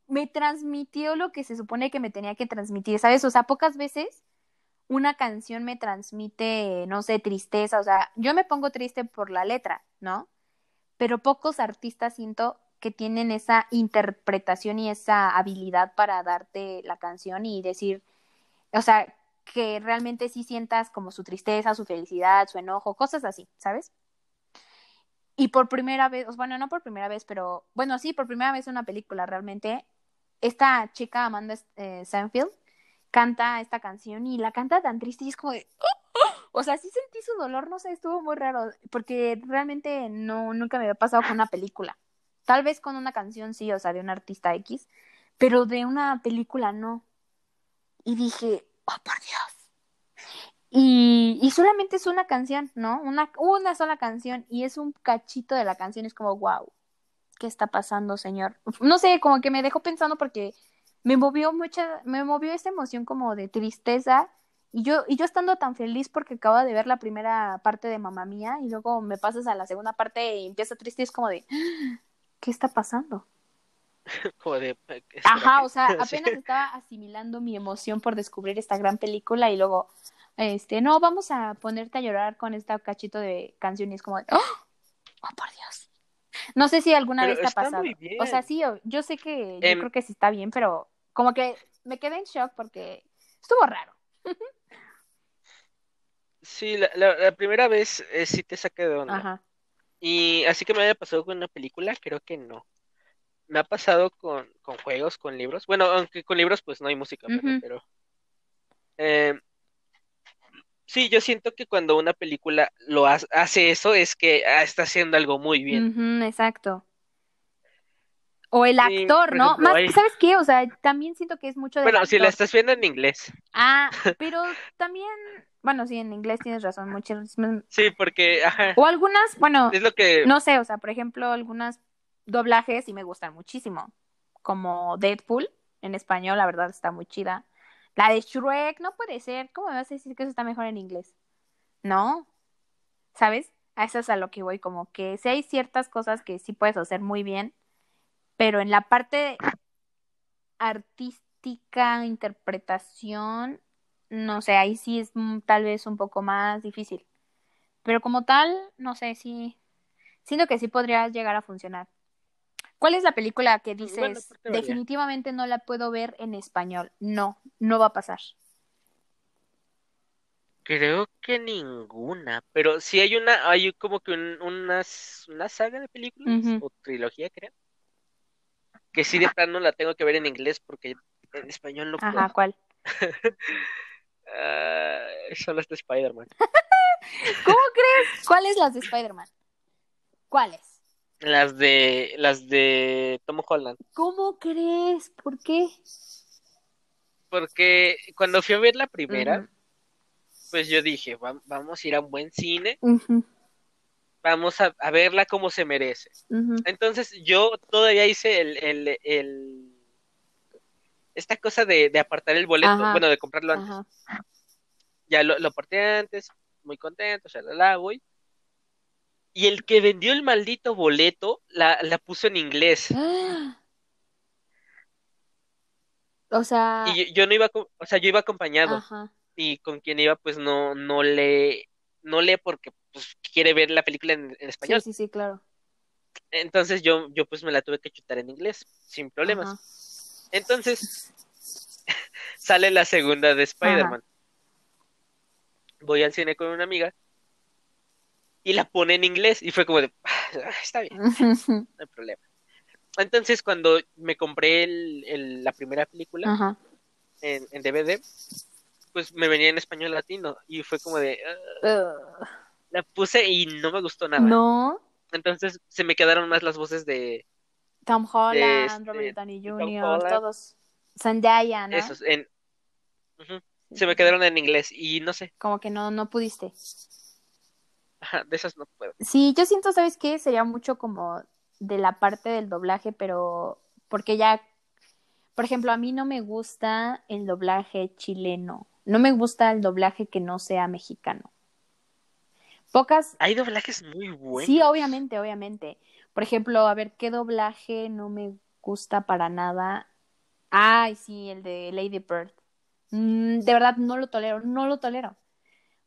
me transmitió lo que se supone que me tenía que transmitir, ¿sabes? O sea, pocas veces una canción me transmite, no sé, tristeza, o sea, yo me pongo triste por la letra, ¿no? Pero pocos artistas siento que tienen esa interpretación y esa habilidad para darte la canción y decir, o sea, que realmente sí sientas como su tristeza, su felicidad, su enojo, cosas así, ¿sabes? Y por primera vez, bueno, no por primera vez, pero bueno, sí, por primera vez en una película realmente, esta chica Amanda eh, Sanfield canta esta canción y la canta tan triste y es como de... <gasps> O sea, sí sentí su dolor, no sé, estuvo muy raro, porque realmente no, nunca me había pasado con una película. Tal vez con una canción sí, o sea, de un artista X, pero de una película no. Y dije, oh, por Dios. Y, y solamente es una canción, ¿no? Una, una sola canción y es un cachito de la canción, es como, wow, ¿qué está pasando, señor? No sé, como que me dejó pensando porque me movió mucha, me movió esa emoción como de tristeza y yo, y yo estando tan feliz porque acabo de ver la primera parte de Mamá Mía y luego me pasas a la segunda parte y empieza triste y es como de, ¿qué está pasando? <laughs> Joder, Ajá, o sea, <laughs> apenas estaba asimilando mi emoción por descubrir esta gran película y luego, este, no, vamos a ponerte a llorar con esta cachito de canción y es como, de, ¡Oh! ¡Oh, por Dios! No sé si alguna vez te ha pasado. O sea, sí, yo, sé que yo em, creo que sí está bien, pero como que me quedé en shock porque estuvo raro. Sí, la, primera vez eh, sí te saqué de onda. Ajá. Y así que me haya pasado con una película, creo que no. Me ha pasado con, con juegos, con libros. Bueno, aunque con libros pues no hay música, pero... Eh, sí, yo siento que cuando una película lo hace eso es que ah, está haciendo algo muy bien. exacto. O el actor, ¿no? Más, ¿sabes qué? O sea, también siento que es mucho de. Bueno, si la estás viendo en inglés. Ah, <laughs> pero también. Bueno, sí, en inglés tienes razón, muchas. Sí, porque. Ajá. O algunas, bueno. Es lo que. No sé, o sea, por ejemplo, algunas doblajes sí me gustan muchísimo. Como Deadpool, en español, la verdad está muy chida. La de Shrek, no puede ser. ¿Cómo me vas a decir que eso está mejor en inglés? No. ¿Sabes? A eso es a lo que voy, como que si hay ciertas cosas que sí puedes hacer muy bien, pero en la parte artística, interpretación, no sé, ahí sí es tal vez un poco más difícil. Pero como tal, no sé, sí, siento que sí podría llegar a funcionar. ¿Cuál es la película que dices definitivamente no la puedo ver en español? No, no va a pasar. Creo que ninguna, pero sí hay una, hay como que una, saga de películas o trilogía, creo, que sí de plano la tengo que ver en inglés porque en español no puedo. Ajá, ¿cuál? <laughs> Ah, son las de Spider-Man. <laughs> ¿Cómo crees? ¿Cuáles las de Spider-Man? ¿Cuáles? Las de las de Tom Holland. ¿Cómo crees? ¿Por qué? Porque cuando fui a ver la primera, pues yo dije, vamos a ir a un buen cine. Vamos a, verla como se merece. Entonces yo todavía hice el, el, el esta cosa de, apartar el boleto, bueno, de comprarlo antes. Ya lo, lo aparté antes, muy contento, ya la voy. Y el que vendió el maldito boleto la, la puso en inglés. <gasps> O sea. Y yo, no iba, o sea, yo iba acompañado. Y con quien iba, pues no, no lee, no lee porque pues, quiere ver la película en, español. Sí, sí, sí, claro. Entonces yo, yo pues me la tuve que chutar en inglés, sin problemas. Entonces, <laughs> sale la segunda de Spider-Man. Voy al cine con una amiga y la pone en inglés y fue como de, ah, está bien, no hay problema. Entonces cuando me compré el, la primera película en, DVD, pues me venía en español latino y fue como de, ah". la puse y no me gustó nada. No. Entonces se me quedaron más las voces de Tom Holland, este, Robert Downey Jr., todos. Zendaya, ¿no? Esos, en... Se me quedaron en inglés y no sé. Como que no, no pudiste de esas no puedo. Sí, yo siento, ¿sabes qué? Sería mucho como de la parte del doblaje, pero porque ya, por ejemplo, a mí no me gusta el doblaje chileno, no me gusta el doblaje que no sea mexicano. Pocas. Hay doblajes muy buenos. Sí, obviamente, obviamente. Por ejemplo, a ver, ¿qué doblaje no me gusta para nada? Ay, sí, el de Lady Bird. Mm, de verdad, no lo tolero, no lo tolero.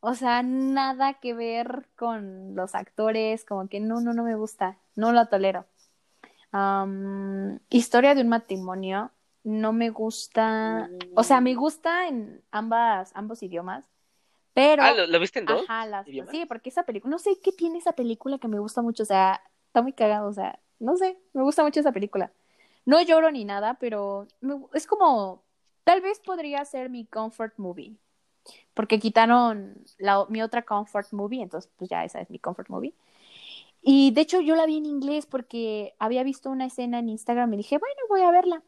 O sea, nada que ver con los actores, como que no, no, no me gusta, no lo tolero. historia de un matrimonio, no me gusta, o sea, me gusta en ambas, ambos idiomas, pero... Ah, ¿lo, viste en dos? Ajá, sí, porque esa película, no sé qué tiene esa película que me gusta mucho, o sea, está muy cagado, o sea, no sé, me gusta mucho esa película. No lloro ni nada, pero es como, tal vez podría ser mi comfort movie porque quitaron la, mi otra comfort movie, entonces pues ya esa es mi comfort movie. Y de hecho yo la vi en inglés porque había visto una escena en Instagram y dije, bueno, voy a verla.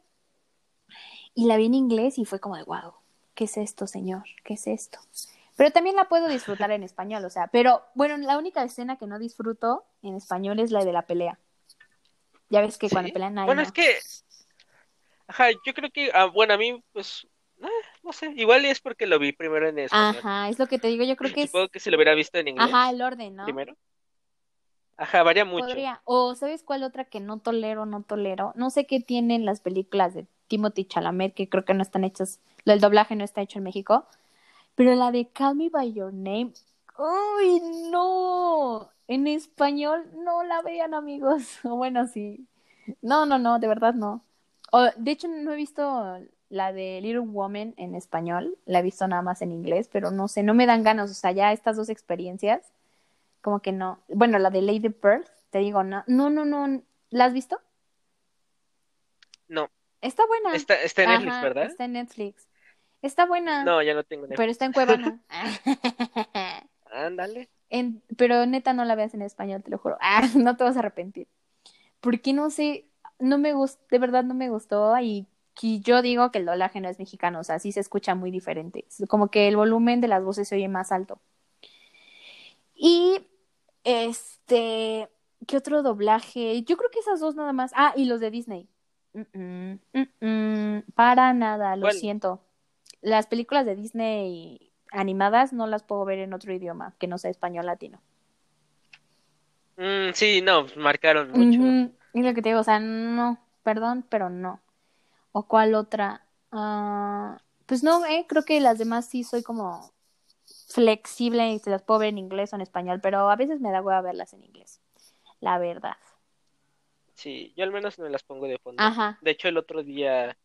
Y la vi en inglés y fue como de, wow, ¿qué es esto, señor? ¿Qué es esto? Pero también la puedo disfrutar en español, o sea, pero bueno, la única escena que no disfruto en español es la de la pelea. Ya ves que cuando pelean ahí. Bueno, es que. Ajá, yo creo que, ah, bueno, a mí, pues, Ah, no sé, igual es porque lo vi primero en español. Ajá, es lo que te digo, yo creo que Supongo que si lo hubiera visto en inglés. Ajá, el orden, ¿no? Primero. Ajá, varía mucho. Podría. O ¿sabes cuál otra que no tolero, no tolero? No sé qué tienen las películas de Timothy Chalamet, que creo que no están hechas, el doblaje no está hecho en México, pero la de Call Me By Your Name, ¡Uy, no! En español no la vean, amigos. <laughs> Bueno, sí. No, no, no, de verdad no. O, de hecho, no he visto la de Little Woman en español, la he visto nada más en inglés, pero no sé, no me dan ganas, o sea, ya estas dos experiencias, como que no. Bueno, la de Lady Bird, te digo, no, no, no, no, ¿la has visto? No. Está buena. Está, en Netflix, ¿verdad? Está en Netflix. Está buena. No, ya no tengo Netflix. Pero está en Cuevana. <laughs> <laughs> Ándale. En, pero neta no la veas en español, te lo juro. Ah, <laughs> no te vas a arrepentir. Porque no sé, no me gustó, de verdad no me gustó y y yo digo que el doblaje no es mexicano, o sea, sí se escucha muy diferente. Como que el volumen de las voces se oye más alto. Y este, ¿qué otro doblaje? Yo creo que esas dos nada más. Ah, y los de Disney. Mm, mm, mm, Para nada, lo siento. Las películas de Disney animadas no las puedo ver en otro idioma que no sea español latino. Mm, sí, no, marcaron mucho. Ujú, Es lo que te digo, o sea, no, perdón, pero no. ¿O cuál otra? Ah, pues no, eh, creo que las demás sí soy como flexible y se las puedo ver en inglés o en español, pero a veces me da hueva verlas en inglés, la verdad. Sí, yo al menos me las pongo de fondo. Ajá. De hecho, el otro día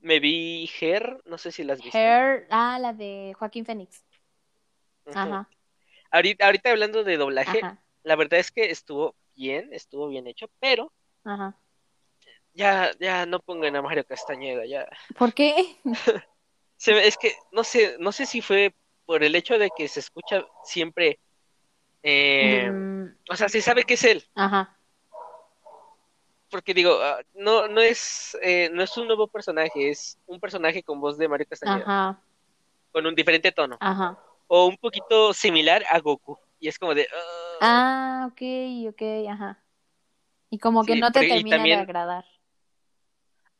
me vi Her, no sé si las viste. Hair, ah, la de Joaquín. Ujú. Ajá, Ahorita, ahorita hablando de doblaje, ajá, la verdad es que estuvo bien, estuvo bien hecho, pero ajá. Ya, ya no pongan a Mario Castañeda, ya. ¿Por qué? <laughs> Se es que no sé, no sé si fue por el hecho de que se escucha siempre, eh, Mm, o sea, se sabe que es él, ajá, porque digo, ah, no, no es, eh, no es un nuevo personaje, es un personaje con voz de Mario Castañeda, ajá, con un diferente tono, ajá. o un poquito similar a Goku, y es como de, ah, Ah, ok, ok, ajá. Y como que Sí, no te termina también- de agradar.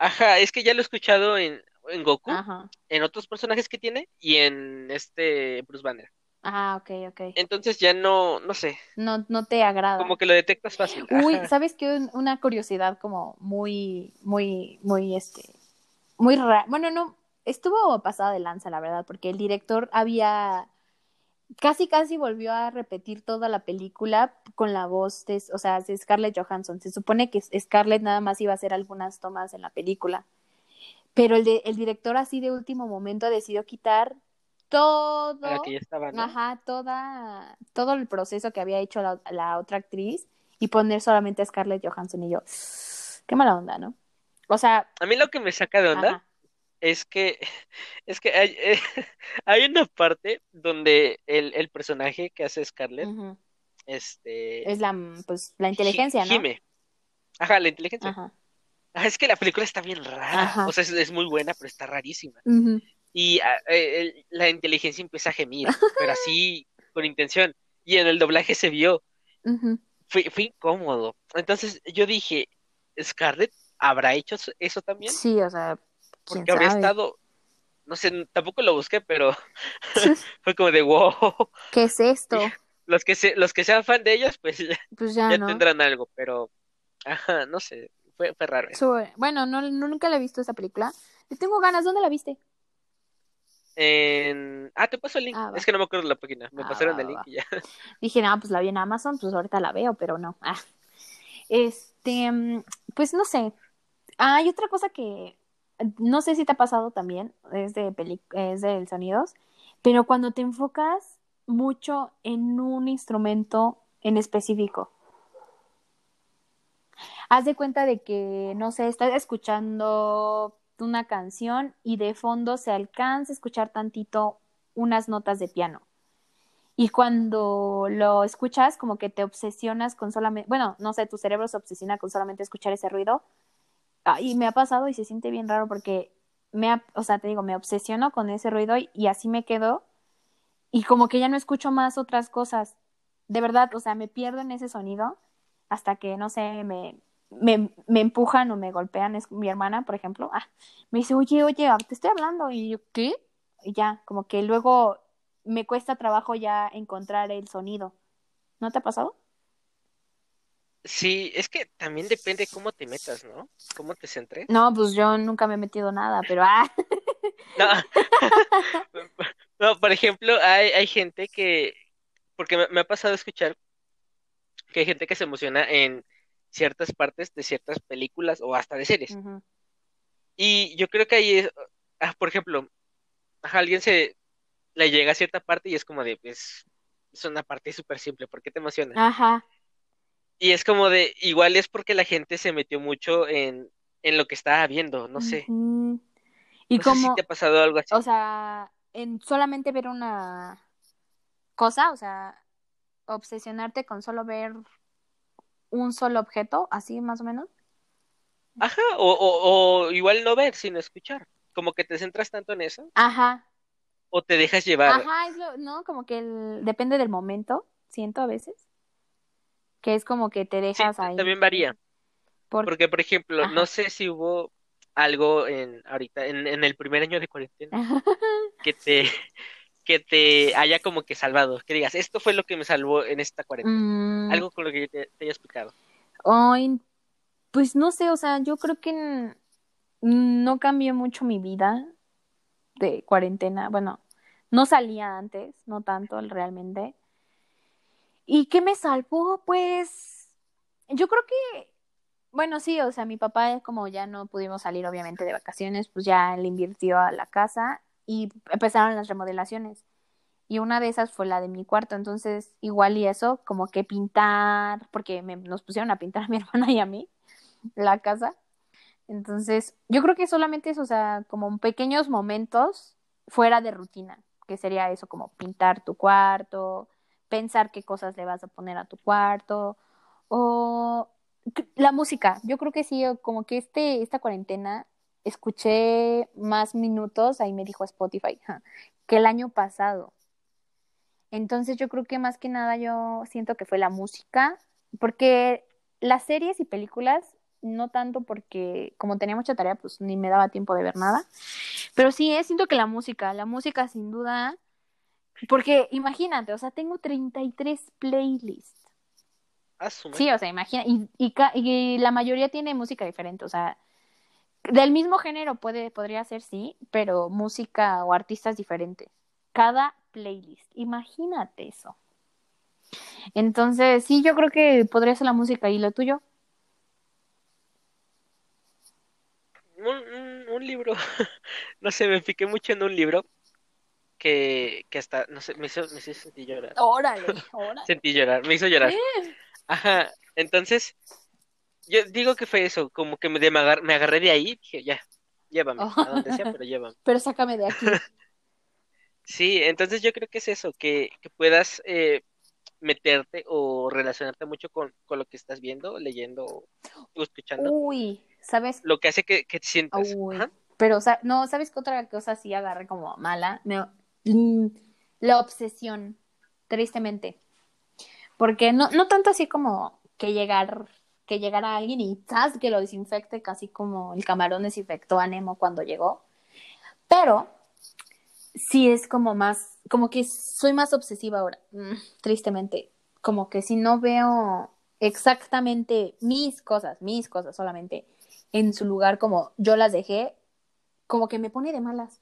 Ajá, es que ya lo he escuchado en, en Goku, Ajá. en otros personajes que tiene, y en este Bruce Banner. Ah, ok, ok. Entonces ya no, no sé, No, no te agrada. como que lo detectas fácil. Uy, Ajá. ¿sabes qué? Un- Una curiosidad como muy, muy, muy, este, muy rara. Bueno, no, estuvo pasada de lanza, la verdad, porque el director había, casi, casi volvió a repetir toda la película con la voz de, o sea, de Scarlett Johansson. Se supone que Scarlett nada más iba a hacer algunas tomas en la película, pero el, de, el director así de último momento decidió quitar todo. Para que ya estaba, ¿no? Ajá, toda, todo el proceso que había hecho la, la otra actriz y poner solamente a Scarlett Johansson y yo, qué mala onda, ¿no? O sea, A mí lo que me saca de onda ajá, es que <laughs> es que hay, eh, <laughs> hay una parte donde el, el personaje que hace Scarlett, este, es la, pues, la inteligencia, ¿no? gime. Ajá, la inteligencia. Ajá, Ah, es que la película está bien rara. Ajá. O sea, es, es muy buena, pero está rarísima. Y ah, eh, el- la inteligencia empieza a gemir, <laughs> pero así con intención. Y en el doblaje se vio. ujú. Fue, fue incómodo. Entonces yo dije, ¿Scarlett habrá hecho eso- también? Sí, o sea, Porque habría estado, no sé, tampoco lo busqué, pero <laughs> fue como de wow. ¿Qué es esto? Los que se, los que sean fan de ellos, pues ya, Pues ya, ya ¿no? tendrán algo, pero ajá, no sé, fue, fue raro. bueno, no, nunca la he visto esa película. Le tengo ganas, ¿dónde la viste? En... Ah, te paso el link. Ah. Es que no me acuerdo la página. Me Ah, pasaron va, el link va. y ya. <laughs> Dije, no, pues la vi en Amazon, pues ahorita la veo, pero no. Ah. Este, mm, pues no sé. Ah, hay otra cosa que no sé si te ha pasado también, es de peli sonidos, pero cuando te enfocas mucho en un instrumento en específico. Haz de cuenta de que, no sé, estás escuchando una canción y de fondo se alcanza a escuchar tantito unas notas de piano. Y cuando lo escuchas, como que te obsesionas con solamente, bueno, no sé, tu cerebro se obsesiona con solamente escuchar ese ruido. Ah, y me ha pasado y se siente bien raro porque me, ha- o sea, te digo, me obsesiono con ese ruido y, y así me quedo. Y como que ya no escucho más otras cosas. De verdad, o sea, me pierdo en ese sonido hasta que, no sé, me, me, me empujan o me golpean. Es mi hermana, por ejemplo. Ah, me dice, oye, oye, te estoy hablando. Y yo, ¿qué? Y ya, como que luego me cuesta trabajo ya encontrar el sonido. ¿No te ha pasado? Sí, es que también depende cómo te metas, ¿no? Cómo te centres. No, pues yo nunca me he metido nada, pero ah, <laughs> No, <laughs> no, por ejemplo, hay, hay gente que, porque me, me ha pasado a escuchar que hay gente que se emociona en ciertas partes de ciertas películas o hasta de series. Y yo creo que ahí es, ah, por ejemplo, a alguien se le llega a cierta parte y es como de, pues, es una parte súper simple, ¿por qué te emociona? ajá, Y es como de, igual es porque la gente se metió mucho en, en lo que estaba viendo, no sé. Y No sé si te ha pasado algo así. o sea, en solamente ver una cosa, o sea, obsesionarte con solo ver un solo objeto, así más o menos. Ajá, o, o, o igual no ver, sino escuchar. Como que te centras tanto en eso, Ajá, o te dejas llevar. ajá, es lo, ¿no? Como que el- depende del momento, siento a veces, que es como que te dejas ahí. también varía. Por- Porque, por ejemplo, Ajá. no sé si hubo algo en ahorita, en, en el primer año de cuarentena, <laughs> que te, que te haya como que salvado, que digas, esto fue lo que me salvó en esta cuarentena, Mm, algo con lo que yo te, te haya explicado. ay, pues no sé, o sea, yo creo que no cambió mucho mi vida de cuarentena. Bueno, no salía antes, no tanto realmente. ¿Y qué me salvó? Pues yo creo que, bueno, sí, o sea, mi papá, como ya no pudimos salir obviamente de vacaciones, pues ya le invirtió a la casa y empezaron las remodelaciones. Y una de esas fue la de mi cuarto, entonces igual y eso, como que pintar, porque me- nos pusieron a pintar a mi <laughs> hermana y a mí la casa. Entonces, yo creo que solamente eso, o sea, como pequeños momentos fuera de rutina, que sería eso, como pintar tu cuarto, pensar qué cosas le vas a poner a tu cuarto, o la música. Yo creo que sí, como que este, esta cuarentena escuché más minutos, ahí me dijo Spotify, que el año pasado. Entonces yo creo que más que nada yo siento que fue la música, porque las series y películas, no tanto porque como tenía mucha tarea, pues ni me daba tiempo de ver nada, pero sí, eh, siento que la música, la música sin duda, porque imagínate, o sea, tengo 33 playlists. Su madre. Sí, o sea, imagina, y, y, ca- y la mayoría tiene música diferente, o sea, del mismo género puede, podría ser, sí, pero música o artistas diferentes. Cada playlist, imagínate eso. Entonces, sí, yo creo que podría ser la música y lo tuyo. un, un, un libro, <laughs> no sé, me piqué mucho en un libro que, que hasta, no sé, me hizo, me hizo sentir llorar. Órale, <laughs> órale. Sentí llorar, me hizo llorar. Ajá, entonces, yo digo que fue eso, como que me, de- me, agar- me agarré de ahí, dije, ya, llévame, Oh. a donde sea, pero llévame. <laughs> Pero sácame de aquí. <laughs> Sí, entonces yo creo que es eso, que, que puedas eh, meterte o relacionarte mucho con, con lo que estás viendo, leyendo o escuchando, Uy, ¿sabes? lo que hace que, que te sientas. Uy. Pero, o sea, no, ¿sabes qué otra cosa sí agarré como mala? Me- la obsesión, tristemente. Porque no, no tanto así como que llegar, que llegara alguien y ¡zas! que lo desinfecte, casi como el camarón desinfectó a Nemo cuando llegó. Pero sí es como más, como que soy más obsesiva ahora, mm, tristemente. Como que si no veo exactamente mis cosas, mis cosas solamente en su lugar como yo las dejé, como que me pone de malas.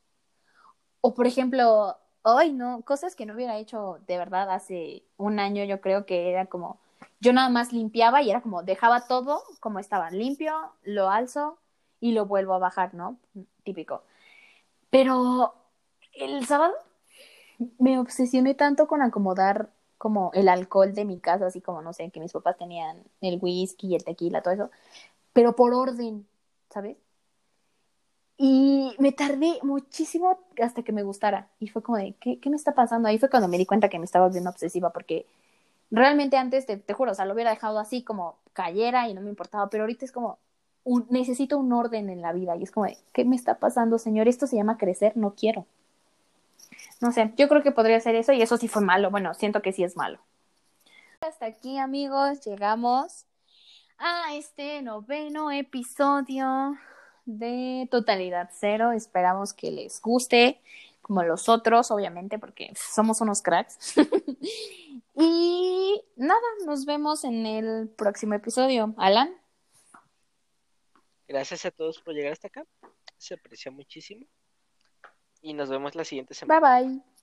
O por ejemplo, ay no, cosas que no hubiera hecho de verdad hace un año, yo creo que era como, yo nada más limpiaba y era como, dejaba todo como estaba, limpio, lo alzo y lo vuelvo a bajar, ¿no? Típico. Pero el sábado me obsesioné tanto con acomodar como el alcohol de mi casa, así como, no sé, que mis papás tenían el whisky el tequila, todo eso, pero por orden, ¿sabes? Y me tardé muchísimo hasta que me gustara. Y fue como de, ¿qué, qué me está pasando? Ahí fue cuando me di cuenta que me estaba volviendo obsesiva, porque realmente antes, te, te juro, o sea, lo hubiera dejado así como cayera y no me importaba, pero ahorita es como, un, necesito un orden en la vida. Y es como de, ¿qué me está pasando, señor? Esto se llama crecer, no quiero. No sé, yo creo que podría ser eso y eso sí fue malo. Bueno, siento que sí es malo. Hasta aquí, amigos, llegamos a este noveno episodio de Totalidad Cero. Esperamos que les guste, como los otros, obviamente, porque somos unos cracks. <laughs> y nada, nos vemos en el próximo episodio. Alan. Gracias a todos por llegar hasta acá. Se aprecia muchísimo. Y nos vemos la siguiente semana. Bye bye.